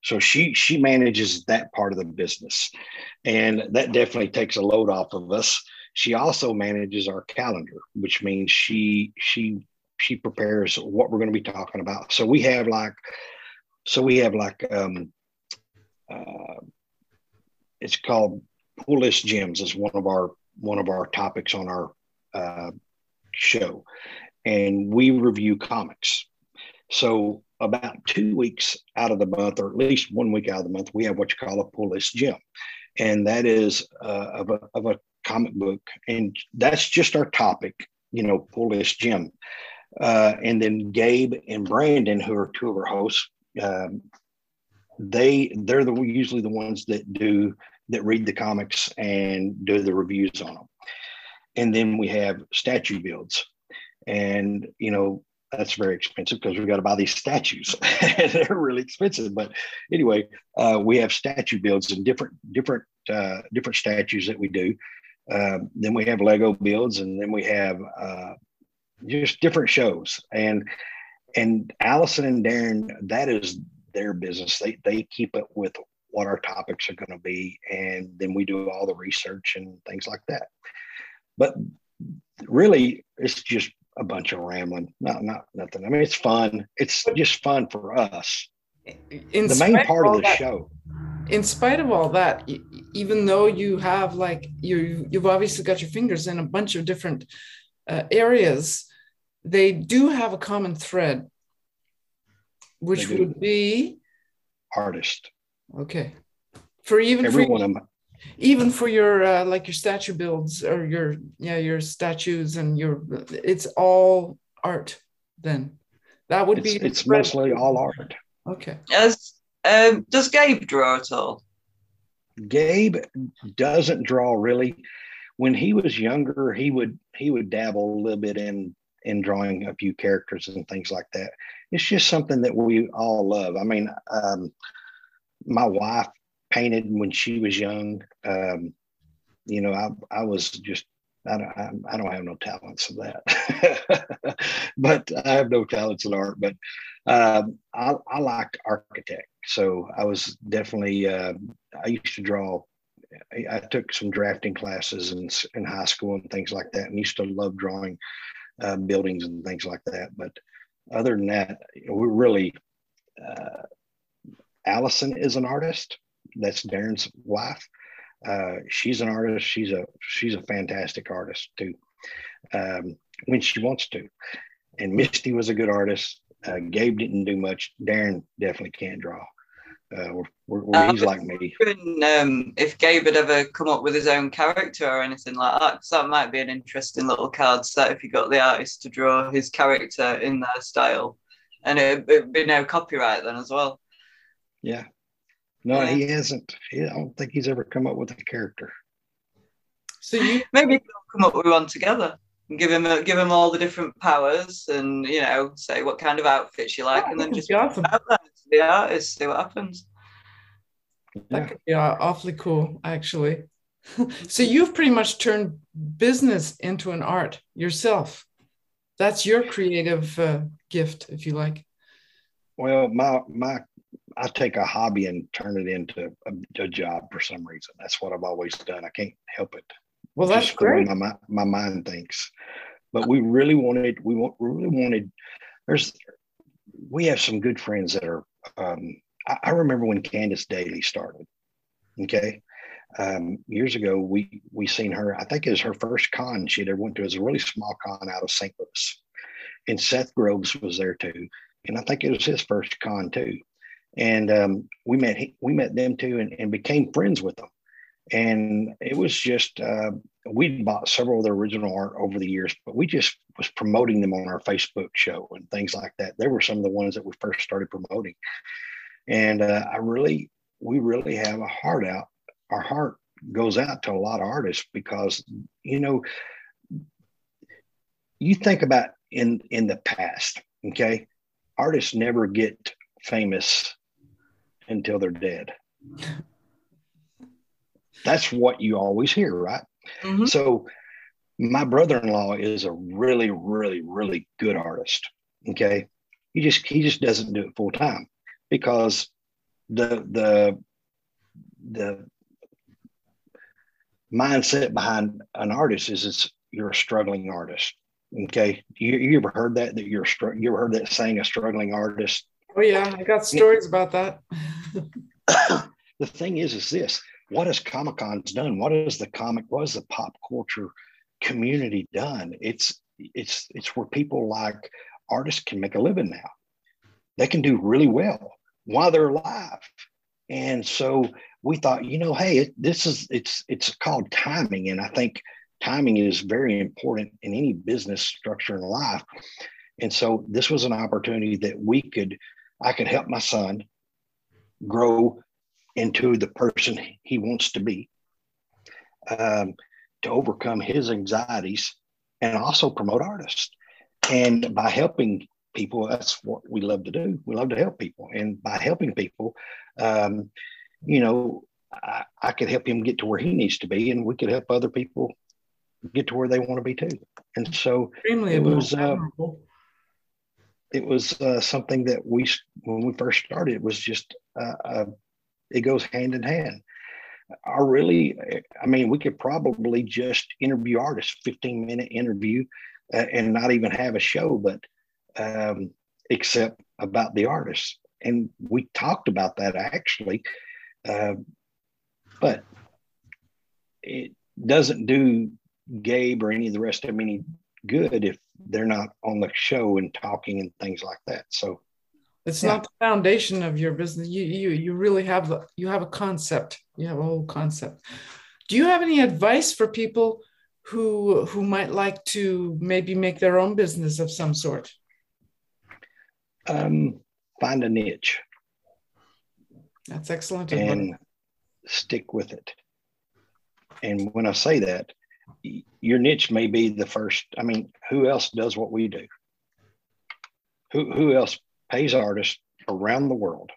Speaker 3: So she she manages that part of the business. And that definitely takes a load off of us. She also manages our calendar which means she she she prepares what we're going to be talking about. So we have like so we have like um uh, it's called pull list gems is one of our one of our topics on our uh, show and we review comics. So about two weeks out of the month or at least one week out of the month we have what you call a pull list gem and that is uh, of, a, of a comic book. And that's just our topic you know pull list gem uh, and then gabe and brandon who are two of our hosts um, they they're the usually the ones that do that read the comics and do the reviews on them and then we have statue builds. And you know that's very expensive because we've got to buy these statues. <laughs> They're really expensive. But anyway uh, we have statue builds and different different uh, different statues that we do. Um, then we have lego builds and then we have uh, just different shows. And and allison and darren that is their business. They they keep it with what our topics are going to be. And then we do all the research and things like that but really it's just a bunch of rambling. Not not nothing. I mean it's fun. It's just fun for us.
Speaker 1: In
Speaker 3: the main part of
Speaker 1: all
Speaker 3: the
Speaker 1: that-
Speaker 3: show.
Speaker 1: in spite of all that, even though you have like you you've obviously got your fingers in a bunch of different uh, areas, they do have a common thread, which would be
Speaker 3: artist.
Speaker 1: Okay. For even
Speaker 3: every
Speaker 1: for,
Speaker 3: one of them
Speaker 1: even for your uh, like your statue builds or your yeah your statues and your it's all art then that would
Speaker 3: it's,
Speaker 1: be
Speaker 3: it's mostly all art
Speaker 1: okay
Speaker 2: As um, does Gabe draw at all?
Speaker 3: Gabe doesn't draw really. When he was younger, he would he would dabble a little bit in in drawing a few characters and things like that. It's just something that we all love. I mean, um, my wife painted when she was young. Um, you know, I I was just I don't, I don't have no talents of that, <laughs> but I have no talents in art. But um, I, I liked architect, so I was definitely. Uh, I used to draw. I, I, took some drafting classes in in high school and things like that, and used to love drawing uh, buildings and things like that. But other than that, we're really. Uh, Allison is an artist. That's Darren's wife uh, she's an artist. She's a she's a fantastic artist too, um, when she wants to. And Misty was a good artist. Uh, Gabe didn't do much. Darren definitely can't draw. Uh, we're, we're, we're, he's like me.
Speaker 2: Um, if Gabe had ever come up with his own character or anything like that, because that might be an interesting little card set if you got the artist to draw his character in their style, and it, it'd be no copyright then as well.
Speaker 3: Yeah, no, yeah. he hasn't. I don't think he's ever come up with a character.
Speaker 2: So you <laughs> maybe come up with one together and give him give him all the different powers, and you know, say what kind of outfits you like, oh, and then just awesome. out there to the artist, see what happens.
Speaker 1: That could be awfully cool, actually. <laughs> so you've pretty much turned business into an art yourself. That's your creative uh, gift, if you like.
Speaker 3: Well, my my I take a hobby and turn it into a, a, job for some reason. That's what I've always done. I can't help it.
Speaker 1: Well, that's Just great.
Speaker 3: My, my mind thinks. But we really wanted, we want, really wanted, there's, we have some good friends that are, um, I, I remember when Candace Daly started. Okay. Um, years ago, we we seen her. I think it was her first con she'd ever went to. It was a really small con out of St. Louis, and Seth Groves was there too. And I think it was his first con too and um, we met we met them too and, and, became friends with them. And it was just uh, we'd bought several of their original art over the years but we just was promoting them on our facebook show and things like that. They were some of the ones that we first started promoting. And uh, i really we really have a heart out our heart goes out to a lot of artists because you know you think about in in the past okay? Artists never get famous until they're dead. That's what you always hear, right? Mm-hmm. So, my brother-in-law is a really, really, really good artist. Okay, he just he just doesn't do it full time because the the the mindset behind an artist is it's you're a struggling artist. Okay, you, you ever heard that that you're you ever heard that saying a struggling artist
Speaker 1: Oh yeah, I got stories about that. <coughs>
Speaker 3: the thing is, is this: what has Comic Con's done? What has the comic? What has the pop culture community done? It's it's it's where people like artists can make a living now. They can do really well while they're alive, and so we thought, you know, hey, it, this is it's it's called timing, and I think timing is very important in any business structure in life. And so this was an opportunity that we could I could help my son grow into the person he wants to be, um, to overcome his anxieties, and also promote artists. And by helping people, that's what we love to do. We love to help people, and by helping people, um, you know, I, I could help him get to where he needs to be, and we could help other people get to where they want to be too. And so Extremely it was. Uh, it was uh, something that we when we first started it was just uh, uh, it goes hand in hand. I really i mean we could probably just interview artists 15 minute interview uh, and not even have a show but um, except about the artists. And we talked about that actually. Uh, but it doesn't do gabe or any of the rest of them any good if they're not on the show and talking and things like that. So
Speaker 1: it's yeah. not the foundation of your business. You you you really have the you have a concept. You have a whole concept. Do you have any advice for people who who might like to maybe make their own business of some sort?
Speaker 3: Um, find a niche.
Speaker 1: That's excellent.
Speaker 3: And stick with it. And when I say that, your niche may be the first. I mean, who else does what we do? Who, who else pays artists around the world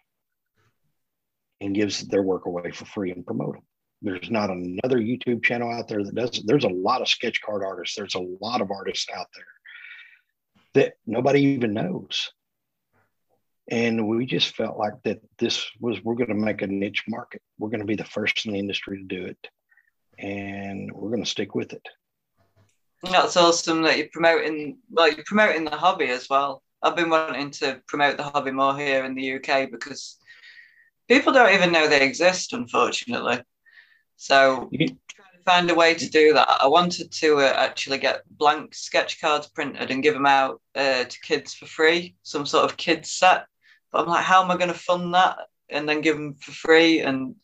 Speaker 3: and gives their work away for free and promote them? there's not another YouTube channel out there that does. There's a lot of sketch card artists. There's a lot of artists out there that nobody even knows. And we just felt like that this was, we're going to make a niche market. We're going to be the first in the industry to do it. And we're going to stick with it.
Speaker 2: That's awesome that you're promoting, well, you're promoting the hobby as well. I've been wanting to promote the hobby more here in the UK because people don't even know they exist, unfortunately. So trying to find a way to do that. I wanted to uh, actually get blank sketch cards printed and give them out uh, to kids for free, some sort of kids set. But I'm like, how am I going to fund that and then give them for free? And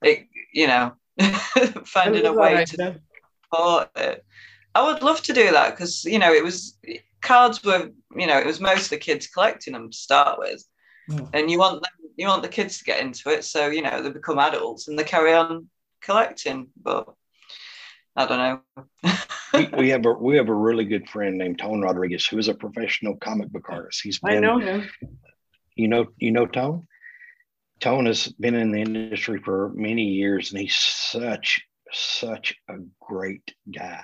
Speaker 2: it, you know, <laughs> finding a way to support it. I would love to do that because you know it was cards were you know it was mostly kids collecting them to start with, mm. and you want them you want the kids to get into it so you know they become adults and they carry on collecting. But I don't know.
Speaker 3: we, <laughs> we, have a we have a really good friend named Tone Rodriguez who is a professional comic book artist. He's
Speaker 1: been, I know him.
Speaker 3: You know you know Tone. Tone has been in the industry for many years, and he's such such a great guy.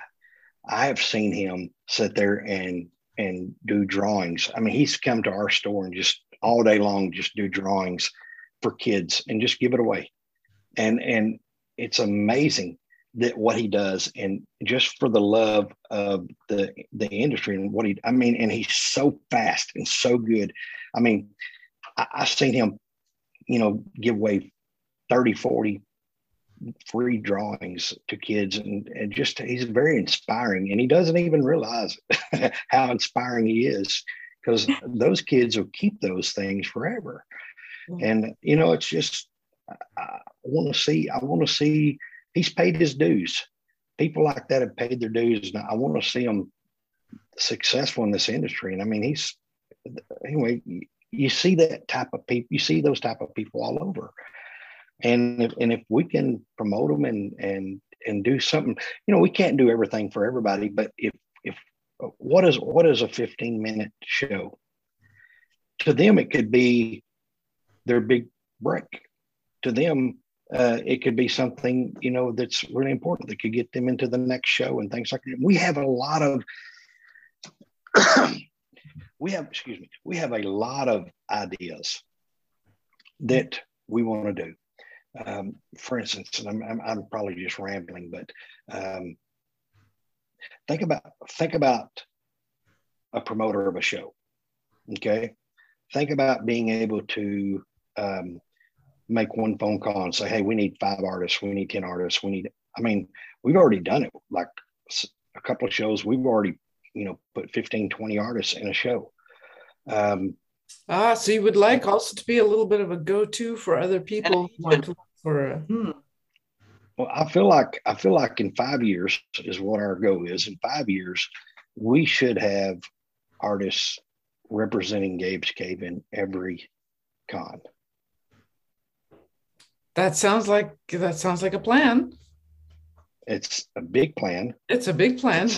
Speaker 3: I have seen him sit there and and do drawings. I mean, he's come to our store and just all day long just do drawings for kids and just give it away. And and it's amazing that what he does and just for the love of the the industry and what he I mean, and he's so fast and so good. I mean, I, I've seen him, you know, give away 30, 40 free drawings to kids. And, and just he's very inspiring and he doesn't even realize <laughs> how inspiring he is because those kids will keep those things forever. Mm-hmm. and you know it's just i want to see i want to see he's paid his dues. People like that have paid their dues and i want to see them successful in this industry. And i mean he's anyway you see that type of people you see those type of people all over. And if, and if we can promote them and and and do something you know we can't do everything for everybody but if if what is what is a 15 minute show? To them it could be their big break. To them uh, it could be something you know that's really important that could get them into the next show and things like that. We have a lot of we have excuse me we have a lot of ideas that we want to do um, for instance, and I'm, I'm, I'm, probably just rambling, but um, think about think about a promoter of a show. Okay, think about being able to um, make one phone call and say, "Hey, we need five artists. We need ten artists. We need." I mean, we've already done it. Like a couple of shows, we've already you know put 15, 20 artists in a show. Um,
Speaker 1: Ah, so you would like also to be a little bit of a go-to for other people who want to look for a. Hmm.
Speaker 3: Well, I feel like I feel like in five years is what our goal is. In five years, we should have artists representing Gabe's Cave in every con.
Speaker 1: That sounds like that sounds like a plan.
Speaker 3: It's a big plan.
Speaker 1: It's a big plan.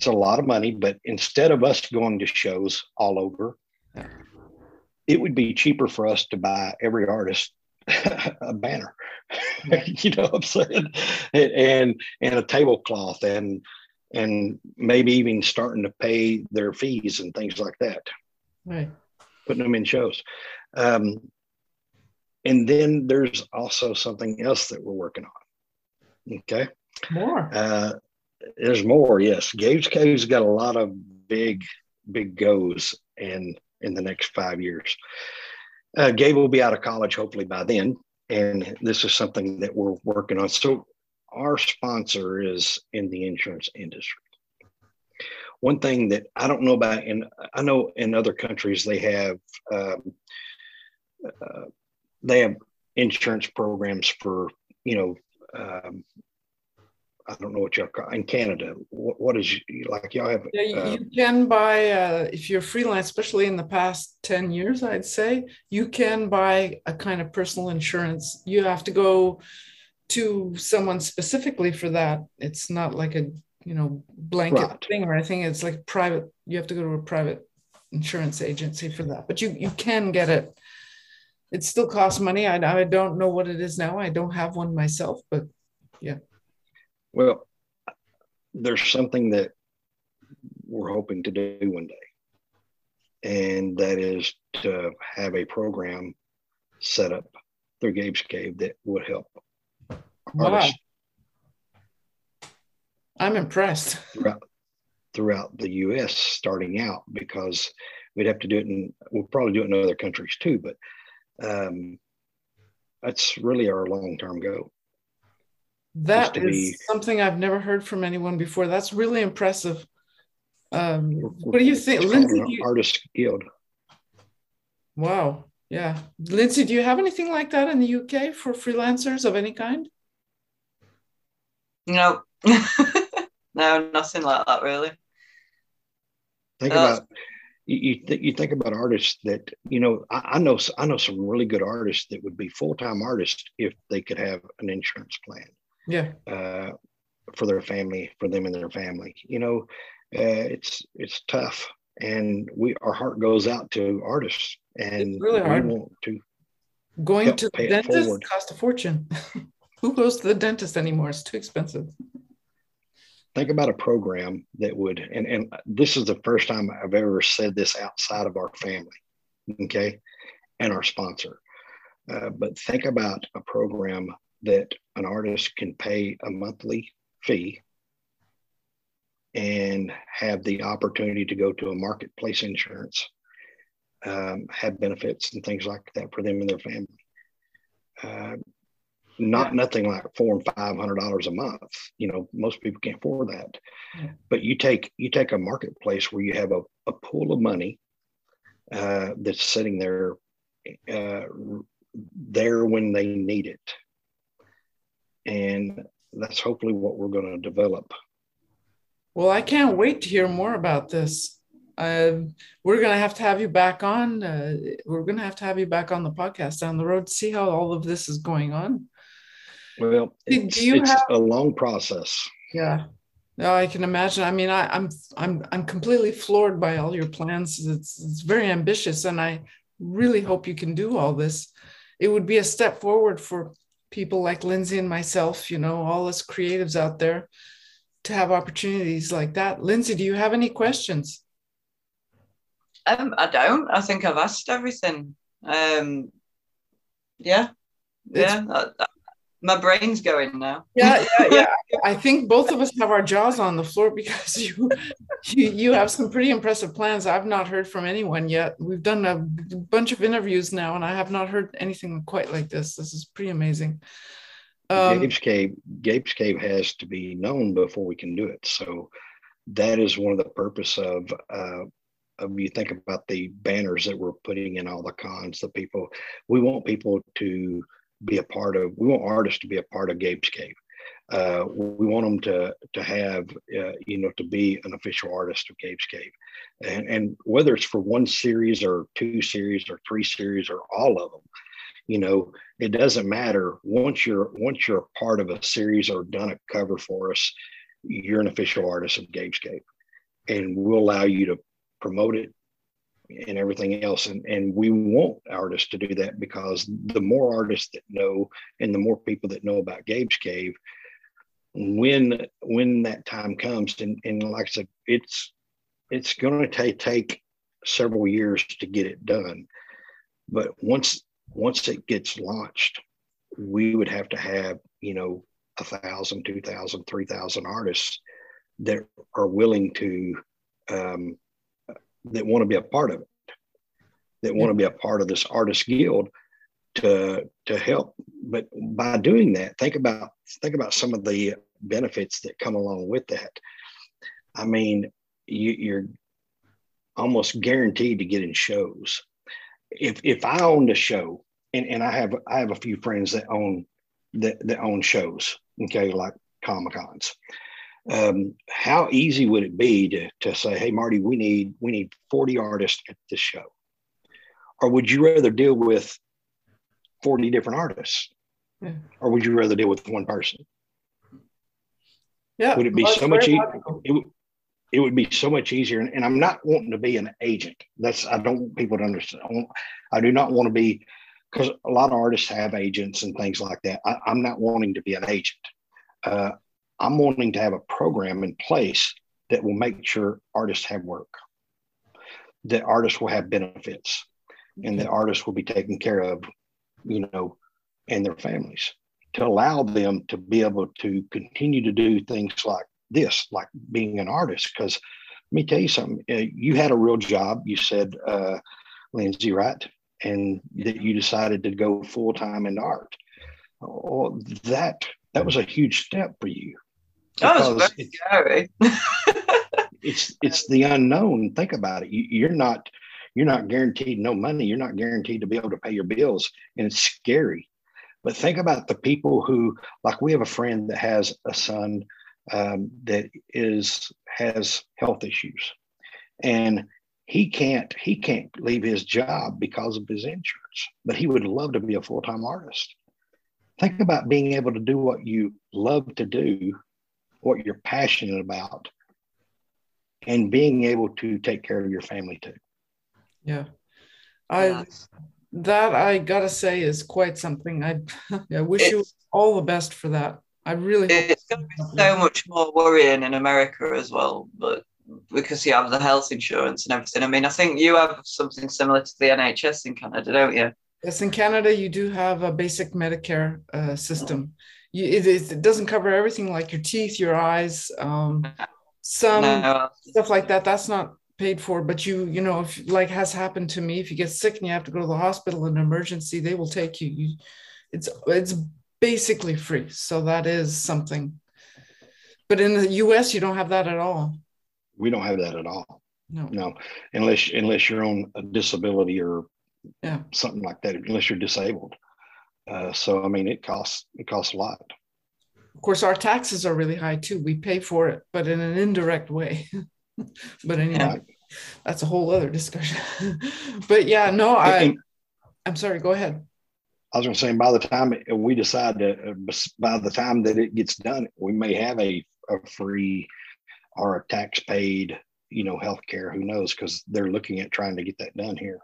Speaker 3: It's, a lot of money, but instead of us going to shows all over, it would be cheaper for us to buy every artist <laughs> a banner. <laughs> you know what I'm saying? And and a tablecloth and and maybe even starting to pay their fees and things like that.
Speaker 1: Right.
Speaker 3: Putting them in shows. Um, and then there's also something else that we're working on. Okay.
Speaker 1: More.
Speaker 3: Uh, there's more, yes. Gabe's Cave's got a lot of big, big goes. in in the next five years. Uh, Gabe will be out of college hopefully by then, and this is something that we're working on. So our sponsor is in the insurance industry. One thing that I don't know about, and I know in other countries they have um, uh, they have insurance programs for you know um, I don't know what y'all call in Canada. What, what is like y'all have?
Speaker 1: Yeah, uh, you can buy uh, if you're freelance, especially in the past ten years, I'd say you can buy a kind of personal insurance. You have to go to someone specifically for that. It's not like a you know blanket right. thing or anything. It's like private. You have to go to a private insurance agency for that, but you you can get it it still costs money. I, I don't know what it is now. I don't have one myself, but yeah.
Speaker 3: Well, there's something that we're hoping to do one day, and that is to have a program set up through Gabe's Cave that would help
Speaker 1: wow. artists. I'm impressed. <laughs>
Speaker 3: Throughout, throughout the U.S. starting out because we'd have to do it in we'll probably do it in other countries too, but um, that's really our long-term goal.
Speaker 1: That is be, something I've never heard from anyone before. That's really impressive. Um, what do you think, Lindsey? You...
Speaker 3: Artist Guild.
Speaker 1: Wow. Yeah, Lindsey, do you have anything like that in the UK for freelancers of any kind?
Speaker 2: No, <laughs> no, nothing like that really.
Speaker 3: Think uh, about you. You, th- you, think about artists that you know. I, I, know. I know some really good artists that would be full time artists if they could have an insurance plan.
Speaker 1: Yeah.
Speaker 3: Uh, for their family, for them and their family. You know, uh, it's it's tough, and we our heart goes out to artists, and
Speaker 1: it's really hard. want to going to the dentist cost a fortune. <laughs> Who goes to the dentist anymore? It's too expensive
Speaker 3: think about a program that would and, and this is the first time i've ever said this outside of our family okay and our sponsor uh, but think about a program that an artist can pay a monthly fee and have the opportunity to go to a marketplace insurance um, have benefits and things like that for them and their family uh, not yeah. nothing like four and five hundred dollars a month. You know, most people can't afford that. Yeah. But you take you take a marketplace where you have a, a pool of money uh, that's sitting there uh, there when they need it, and that's hopefully what we're going to develop.
Speaker 1: Well, I can't wait to hear more about this. Uh, we're going to have to have you back on. Uh, we're going to have to have you back on the podcast down the road to see how all of this is going on.
Speaker 3: Well, it's, it's have, a long process.
Speaker 1: Yeah. No, I can imagine. I mean, I, I'm I'm I'm completely floored by all your plans. It's it's very ambitious, and I really hope you can do all this. It would be a step forward for people like Lindsey and myself, you know, all us creatives out there to have opportunities like that. Lindsey, do you have any questions?
Speaker 2: Um, I don't. I think I've asked everything. Um, yeah, it's, yeah my brain's going now.
Speaker 1: Yeah, yeah, yeah. I think both of us have our jaws on the floor because you, you, you have some pretty impressive plans. I've not heard from anyone yet. We've done a bunch of interviews now, and I have not heard anything quite like this. This is pretty amazing.
Speaker 3: Um, Gabe's Cave, Gabe's Cave has to be known before we can do it. So that is one of the purpose of. Uh, of you think about the banners that we're putting in all the cons, the people we want people to be a part of. We want artists to be a part of Gabe's Cave. Uh, we want them to to have uh, you know to be an official artist of Gabe's Cave, and and whether it's for one series or two series or three series or all of them, you know it doesn't matter. Once you're once you're a part of a series or done a cover for us, you're an official artist of Gabe's Cave, and we'll allow you to promote it and everything else. And, and we want artists to do that because the more artists that know and the more people that know about Gabe's Cave, when when that time comes, and, and like I said, it's it's going to take take several years to get it done. But once once it gets launched, we would have to have, you know, a thousand, two thousand, three thousand artists that are willing to um, that want to be a part of it, that want to be a part of this artist guild to to help. But by doing that, think about think about some of the benefits that come along with that. I mean, you, you're almost guaranteed to get in shows. If if I owned a show, and, and I have I have a few friends that own that, that own shows, okay, like Comic Cons um, how easy would it be to, to say, hey, Marty, we need we need 40 artists at this show? Or would you rather deal with 40 different artists? Yeah. Or would you rather deal with one person?
Speaker 1: Yeah.
Speaker 3: Would it be so much easier? It, it would be so much easier. And, and, I'm not wanting to be an agent. That's I don't want people to understand. I, want, I do not want to be because a lot of artists have agents and things like that. I, am not wanting to be an agent. Uh, I'm wanting to have a program in place that will make sure artists have work, that artists will have benefits, and that artists will be taken care of, you know, and their families to allow them to be able to continue to do things like this, like being an artist. Because let me tell you something, uh, you had a real job, you said, uh, Lindsey, right? And that you decided to go full time in art. Oh, that that was a huge step for you.
Speaker 2: That was very scary. <laughs>
Speaker 3: it's it's the unknown. Think about it. You, you're not you're not guaranteed no money. You're not guaranteed to be able to pay your bills, and it's scary. But think about the people who, like, we have a friend that has a son um, that is has health issues, and he can't he can't leave his job because of his insurance. But he would love to be a full time artist. Think about being able to do what you love to do, what you're passionate about, and being able to take care of your family too.
Speaker 1: Yeah, I that I gotta say is quite something. I, <laughs> I wish it's, you all the best for that. I really.
Speaker 2: It's going to be so much more worrying in America as well, but because you have the health insurance and everything. I mean, I think you have something similar to the NHS in Canada, don't you?
Speaker 1: Yes, in Canada, you do have a basic Medicare uh, system. You, it, it, doesn't cover everything like your teeth, your eyes, um, some no. stuff like that. That's not paid for but you you know if like has happened to me if you get sick and you have to go to the hospital in an emergency they will take you, you it's it's basically free so that is something. But in the us you don't have that at all.
Speaker 3: We don't have that at all.
Speaker 1: No.
Speaker 3: No. Unless unless you're on a disability or yeah. something like that unless you're disabled uh, so i mean it costs it costs a lot
Speaker 1: of course our taxes are really high too we pay for it but in an indirect way <laughs> but anyway, yeah. that's a whole other discussion. <laughs> but yeah, no, I, and, I'm sorry. Go ahead.
Speaker 3: I was going to say, by the time we decide to, by the time that it gets done, we may have a, a free or a tax paid, you know, healthcare. Who knows? Because they're looking at trying to get that done here.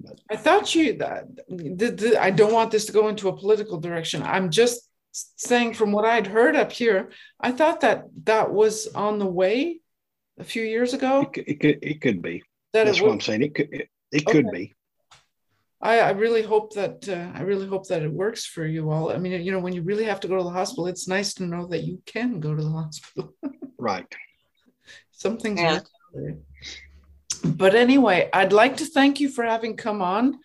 Speaker 1: But, I thought you that the, the, I don't want this to go into a political direction. I'm just saying from what I'd heard up here, I thought that that was on the way a few years ago?
Speaker 3: It, it could, it could be. That That's what I'm saying. It could, it, it okay. could be.
Speaker 1: I, I really hope that uh, I really hope that it works for you all. I mean, you know, when you really have to go to the hospital, it's nice to know that you can go to the <laughs> hospital.
Speaker 3: right.
Speaker 1: Something's yeah. But anyway, I'd like to thank you for having come on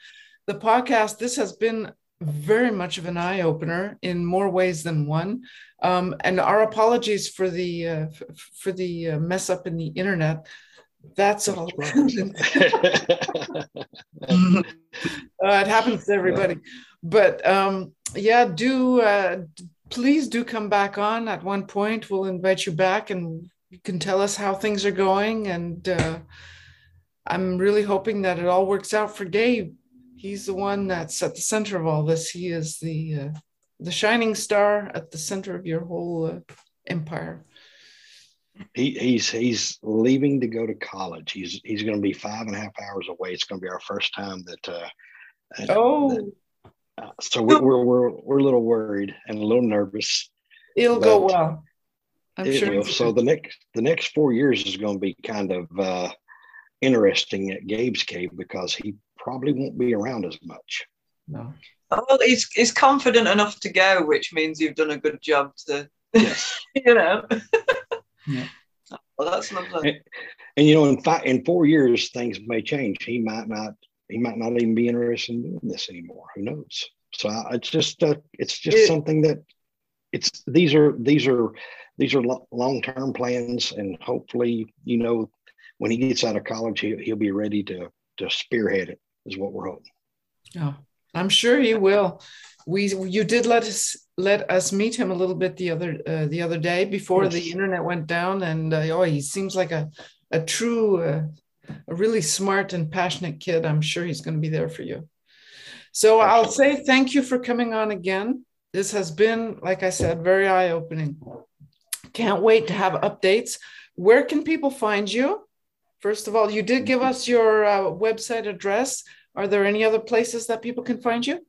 Speaker 1: the podcast. This has been very much of an eye opener in more ways than one. Um, and our apologies for the uh, for the uh, mess up in the internet. That's all. <laughs> uh, it happens to everybody. But um, yeah, do uh, please do come back on at one point. We'll invite you back and you can tell us how things are going. And uh, I'm really hoping that it all works out for Gabe he's the one that's at the center of all this. He is the uh, the shining star at the center of your whole uh, empire.
Speaker 3: He, he's he's leaving to go to college. He's he's going to be five and a half hours away. It's going to be our first time that. Uh,
Speaker 1: oh. That,
Speaker 3: uh, so we're, we're we're we're a little worried and a little nervous.
Speaker 1: It'll go well.
Speaker 3: I'm sure. Will. So the next the next four years is going to be kind of uh, interesting at Gabe's cave because he probably won't be around as much.
Speaker 1: No.
Speaker 2: Oh, he's, he's confident enough to go, which means you've done a good job to, yes. <laughs> you know. <laughs>
Speaker 1: yeah.
Speaker 2: Well, that's lovely.
Speaker 3: And, and, you know, in five, in four years, things may change. He might not. He might not even be interested in doing this anymore. Who knows? So I, it's just uh, it's just it, something that it's these are these are these are long term plans, and hopefully, you know, when he gets out of college, he, he'll be ready to to spearhead it is what we're hoping.
Speaker 1: Oh, I'm sure he will. We you did let us let us meet him a little bit the other uh, the other day before yes. the internet went down, and uh, oh, he seems like a a true, uh, a really smart and passionate kid. I'm sure he's going to be there for you. So Absolutely. I'll say thank you for coming on again. This has been, like I said, very eye opening. Can't wait to have updates. Where can people find you? First of all, you did give us your uh, website address. Are there any other places that people can find you?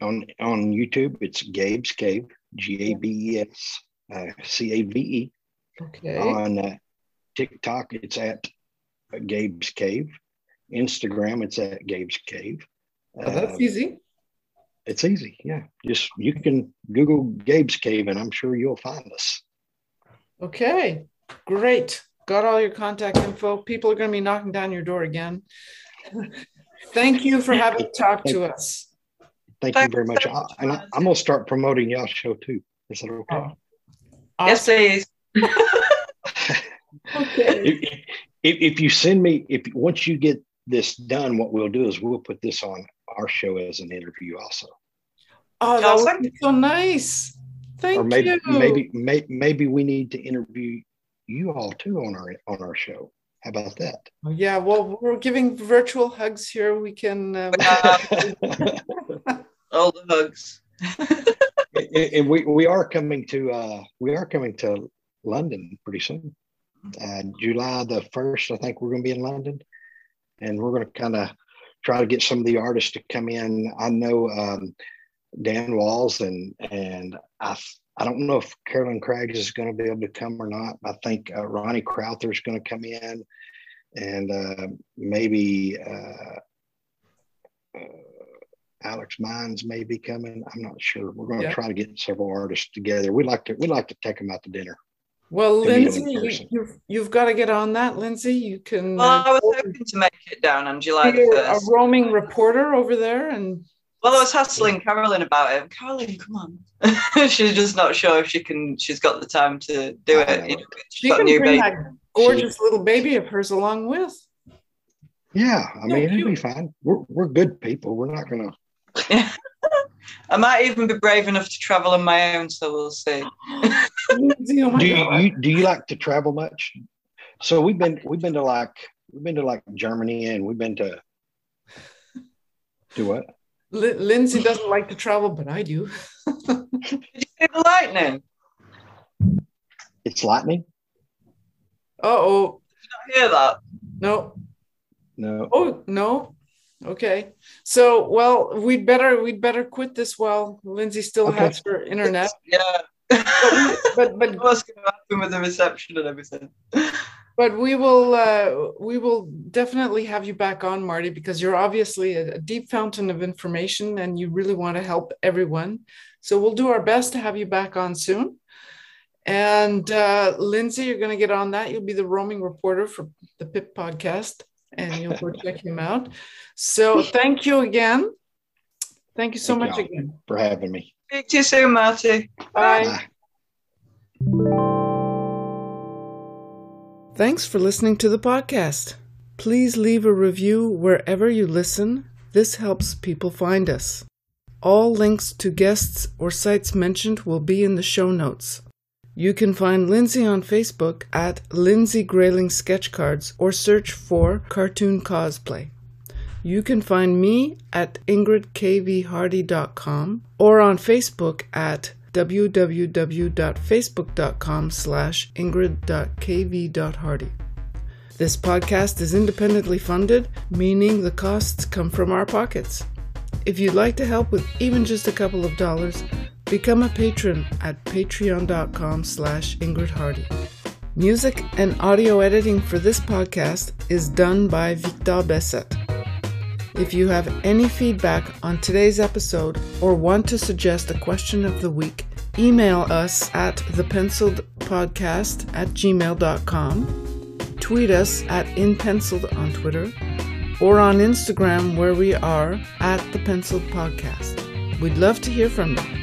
Speaker 3: On on YouTube, it's Gabe's Cave, G A B E S uh, C A V E.
Speaker 1: Okay.
Speaker 3: On uh, TikTok, it's at Gabe's Cave. Instagram, it's at Gabe's Cave.
Speaker 1: Oh, that's
Speaker 3: Uh,
Speaker 1: easy.
Speaker 3: it's easy. Yeah. Just you can Google Gabe's Cave and I'm sure you'll find us.
Speaker 1: Okay, great. Got all your contact info. People are going to be knocking down your door again. <laughs> Thank you for having talked to us.
Speaker 3: Thank you very much. I, and I,
Speaker 2: Martin.
Speaker 3: I'm going to start promoting y'all's show too. Is that okay?
Speaker 1: Oh,
Speaker 2: Yes, please. <laughs> <laughs>
Speaker 1: Okay.
Speaker 3: if, if, if you send me, if once you get this done, what we'll do is we'll put this on our show as an interview also.
Speaker 1: Oh, that would be so nice. Thank
Speaker 3: or maybe
Speaker 1: you.
Speaker 3: maybe may, maybe we need to interview you all too on our on our show. How about that?
Speaker 1: Oh, yeah, well, we're giving virtual hugs here. We can. Uh,
Speaker 2: All the hugs.
Speaker 3: and and we, we are coming to uh, we are coming to London pretty soon. Uh, July the first, I think we're going to be in London, and we're going to kind of try to get some of the artists to come in. I know um, Dan Walls and and I I don't know if Carolyn Craggs is going to be able to come or not. I think uh, Ronnie Crowther is going to come in, and uh, maybe. Uh, uh, Alex Mines may be coming. I'm not sure. We're going to
Speaker 1: Yeah.
Speaker 3: try to get several artists together. We'd like to. We'd like to take them out to dinner.
Speaker 1: well,
Speaker 3: to meet 'em Lindsey,
Speaker 1: you,
Speaker 3: person.
Speaker 1: you've, you've got to get on that, Lindsey. You can.
Speaker 2: Well,
Speaker 1: uh,
Speaker 2: I was hoping to make it down on July the
Speaker 1: be a roaming reporter over there and
Speaker 2: Well, I was hassling Carolyn about it. Carolyn, come on. <laughs> she's just not sure if she can. She's got the time to do it.
Speaker 3: know.
Speaker 2: You know,
Speaker 1: she
Speaker 2: got
Speaker 1: can
Speaker 2: new
Speaker 1: bring
Speaker 2: baby.
Speaker 1: that gorgeous little baby of hers along with.
Speaker 3: Yeah, I
Speaker 1: No,
Speaker 3: mean it'll be fine. We're we're good people. We're not going <laughs> to.
Speaker 2: I might even be brave enough to travel on my own, so we'll see.
Speaker 1: Lindsey, oh my
Speaker 3: Do you, you do you like to travel much? So we've been we've been to like we've been to like Germany and we've been to. Do what?
Speaker 1: Li- Lindsey doesn't like to travel, but I do. <laughs>
Speaker 2: Did you see the lightning?
Speaker 3: It's lightning.
Speaker 1: Uh oh.
Speaker 2: Did you not hear that?
Speaker 1: No.
Speaker 3: No.
Speaker 1: Oh no. Okay. So well, we'd better we'd better quit this while Lindsey still
Speaker 3: Okay.
Speaker 1: has her internet.
Speaker 2: Yeah.
Speaker 1: But but <laughs>
Speaker 2: What's going to happen with the reception and everything?
Speaker 1: But we will uh, we will definitely have you back on marty because you're obviously a, a deep fountain of information and you really want to help everyone so we'll do our best to have you back on soon and uh, lindsey you're going to get on that you'll be the roaming reporter for the pip podcast and you'll go check him out so thank you again thank you so
Speaker 3: Thank
Speaker 1: much
Speaker 3: y'all.
Speaker 1: again
Speaker 3: For having me.
Speaker 2: Speak to you soon, Marty.
Speaker 1: bye
Speaker 3: Bye.
Speaker 1: Thanks for listening to the podcast. Please leave a review wherever you listen. This helps people find us. All links to guests or sites mentioned will be in the show notes. You can find Lindsey on Facebook at Lindsey Greyling Sketchcards or search for Cartoon Cosplay. You can find me at ingridkvhardy.com or on Facebook at www.facebook.com slash ingrid.kv.hardy. This podcast is independently funded, meaning the costs come from our pockets. If you'd like to help with even just a couple of dollars, become a patron at patreon.com slash Ingrid Hardy. Music and audio editing for this podcast is done by Victor Besset. If you have any feedback on today's episode or want to suggest a question of the week, email us at thepenciledpodcast at gmail.com, tweet us at inpenciled on Twitter, or on Instagram where we are at the Penciled Podcast. We'd love to hear from you.